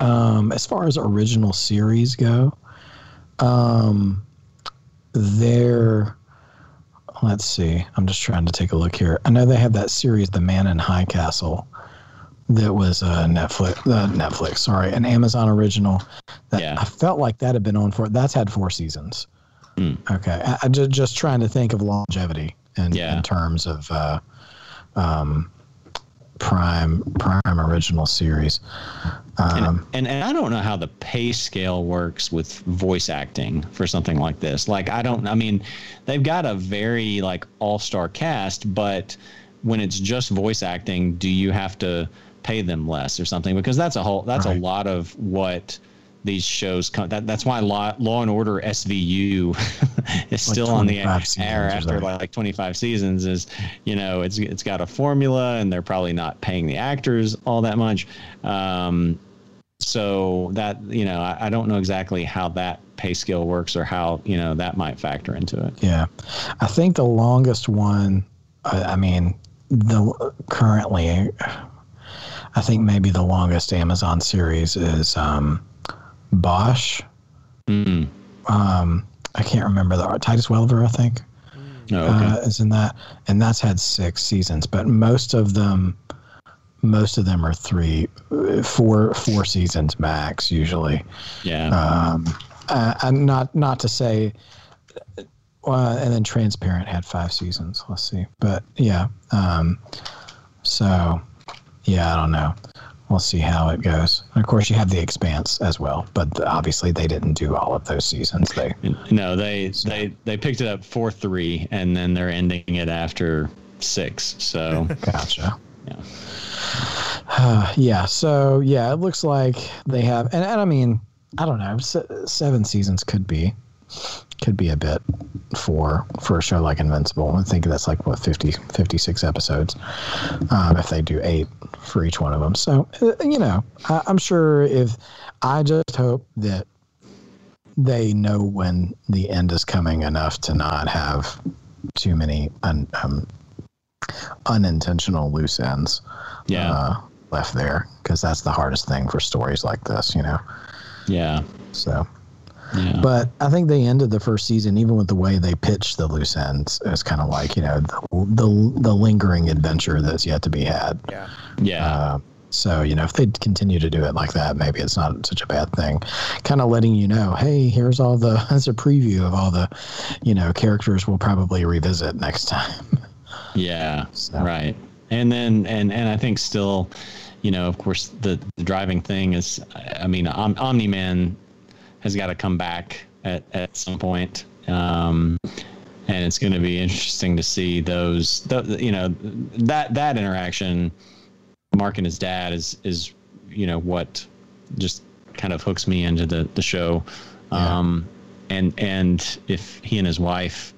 um, as far as original series go, um, they're let's see. I'm just trying to take a look here. I know they have that series, The Man in High Castle, that was uh, Netflix. Uh, Netflix, sorry, an Amazon original. That Yeah. I felt like that had been on for. That's had four seasons. Okay, I, I just just trying to think of longevity in, Yeah. in terms of uh, um, prime prime original series. Um, and and I don't know how the pay scale works with voice acting for something like this. Like I don't I mean, they've got a very like all-star cast, but when it's just voice acting, do you have to pay them less or something? Because that's a whole that's Right. a lot of what these shows come that, that's why Law, Law and Order SVU (laughs) is still on the air after like 25 seasons is you know it's it's got a formula and they're probably not paying the actors all that much um, so that you know I, I don't know exactly how that pay scale works or how you know that might factor into it Yeah, I think the longest one. I, I mean, the currently, I think maybe the longest Amazon series is um, Bosch. mm. Um, I can't remember the Titus Welliver. I think oh, okay. uh, is in that, and that's had six seasons. But most of them, most of them are three, uh, four, four seasons max usually. yeah Um, uh, and not not to say, uh, and then Transparent had five seasons. Let's see, but yeah. Um, so, yeah, I don't know. We'll see how it goes. And of course, you have The Expanse as well, but obviously they didn't do all of those seasons. They no they they they picked it up 4-3 and then they're ending it after six so (laughs) gotcha. yeah Uh, (sighs) yeah. So yeah, it looks like they have, and, and I mean, I don't know, se- seven seasons could be, could be a bit for for a show like Invincible. I think that's like what 50, 56 episodes, um, if they do eight for each one of them. So uh, you know, I, I'm sure if I just hope that they know when the end is coming enough to not have too many un, um, unintentional loose ends yeah uh, left there because that's the hardest thing for stories like this, you know. yeah So, yeah but I think they ended the first season, even with the way they pitched the loose ends, it's kind of like you know the, the the lingering adventure that's yet to be had. Yeah. yeah Uh, so you know, if they continue to do it like that, maybe it's not such a bad thing. Kind of letting you know, hey, here's all the (laughs) as a preview of all the, you know, characters we'll probably revisit next time. (laughs) Yeah, So- right. And then and and I think still, you know, of course, the, the driving thing is, I mean, Om- Omni Man has got to come back at at some point. Um, and it's going to be interesting to see those, the, you know, that that interaction. Mark and his dad is is, you know, what just kind of hooks me into the the show. Yeah. Um, and and if he and his wife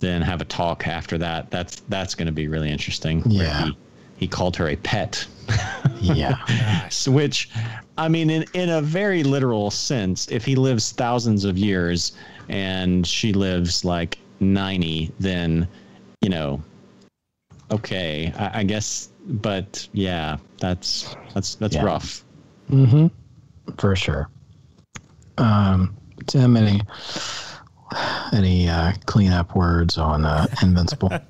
then have a talk after that. That's that's going to be really interesting. Yeah. He, he called her a pet, (laughs) yeah, So which, I mean, in in a very literal sense, if he lives thousands of years and she lives like ninety, then you know, okay, I, I guess. But yeah, that's that's that's Yeah. rough. mm-hmm. for sure. Um, Tim, any any uh, cleanup words on uh, Invincible? (laughs)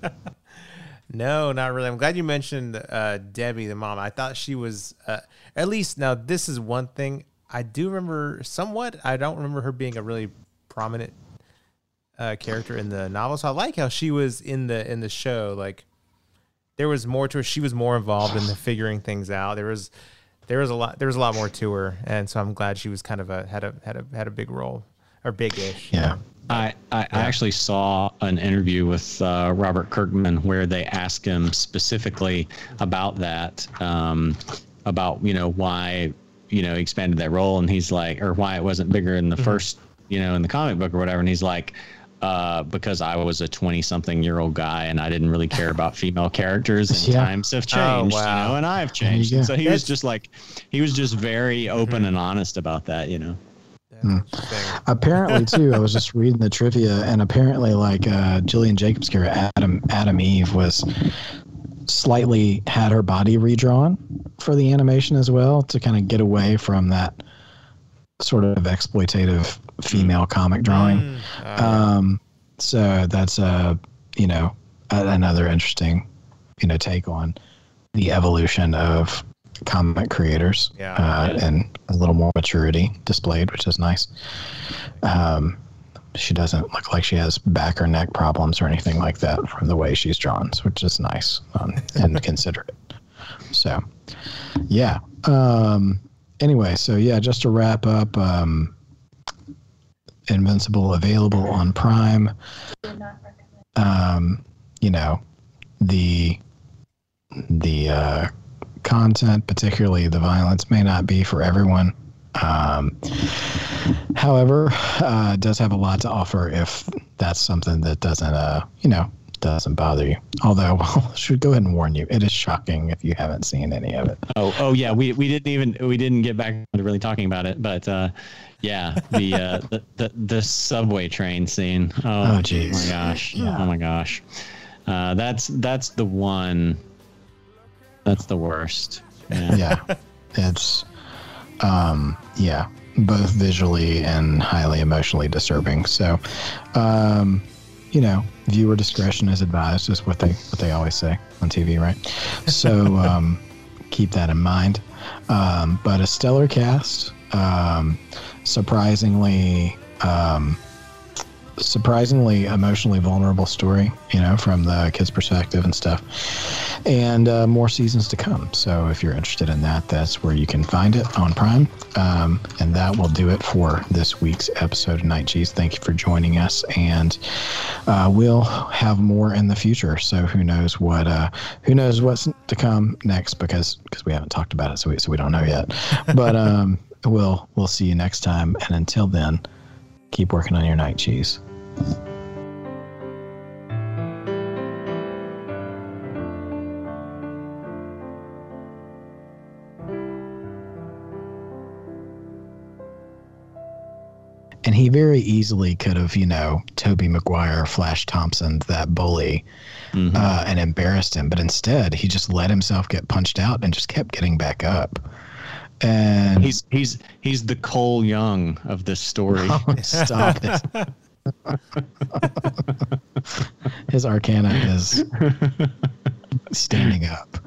No, not really. I'm glad you mentioned uh, Debbie, the mom. I thought she was uh, at least. Now, this is one thing I do remember somewhat. I don't remember her being a really prominent uh, character in the novel. So I like how she was in the in the show. Like there was more to her. She was more involved in the (sighs) figuring things out. There was there was a lot there was a lot more to her, and so I'm glad she was kind of a had a had a had a big role or big-ish. you Yeah. know? I, I, I actually saw an interview with uh, Robert Kirkman where they asked him specifically about that, um, about you know why you know he expanded that role, and he's like, or why it wasn't bigger in the first, you know, in the comic book or whatever, and he's like. Uh, because I was a 20 something year old guy and I didn't really care (laughs) about female characters and Yeah. times have changed, wow. you know, and I've changed. go. And so he was just like, he was just very open and honest about that, you know? Hmm. apparently too i was just reading the trivia and apparently like uh gillian jacobs character atom atom eve was slightly had her body redrawn for the animation as well to kind of get away from that sort of exploitative female comic drawing Mm, uh, um so that's uh you know another interesting you know take on the evolution of comic creators Yeah. uh, and a little more maturity displayed which is nice um she doesn't look like she has back or neck problems or anything like that from the way she's drawn, which is nice um, and (laughs) considerate. So, yeah. Um, anyway, so yeah, just to wrap up, um, Invincible available on Prime. Um, you know, the the uh, content, particularly the violence, may not be for everyone. Um, however, uh, does have a lot to offer if that's something that doesn't, uh, you know, doesn't bother you. Although, (laughs) I should go ahead and warn you, it is shocking if you haven't seen any of it. Oh, oh yeah. We, we didn't even we didn't get back to really talking about it, but uh, yeah, the, uh, (laughs) the the the subway train scene. Oh, Oh, geez. my gosh. Oh my gosh. Uh, that's that's the one. That's the worst. Yeah. yeah it's um yeah both visually and highly emotionally disturbing so um you know viewer discretion is advised is what they what they always say on tv right so (laughs) um keep that in mind um but a stellar cast um surprisingly um surprisingly emotionally vulnerable story, you know, from the kid's perspective and stuff. And uh, more seasons to come. So if you're interested in that, that's where you can find it on Prime. Um, and that will do it for this week's episode of Night Cheese. Thank you for joining us. And uh, we'll have more in the future. So who knows what uh, who knows what's to come next because because we haven't talked about it, so we, so we don't know yet. (laughs) But um, we'll we'll see you next time. And until then, keep working on your night cheese. And he very easily could have, you know, Tobey Maguire, Flash Thompson, that bully, Mhm. uh, and embarrassed him. But instead, he just let himself get punched out and just kept getting back up. And He's he's he's the Cole Young of this story. (laughs) Oh, stop it. (laughs) His arcana is standing up.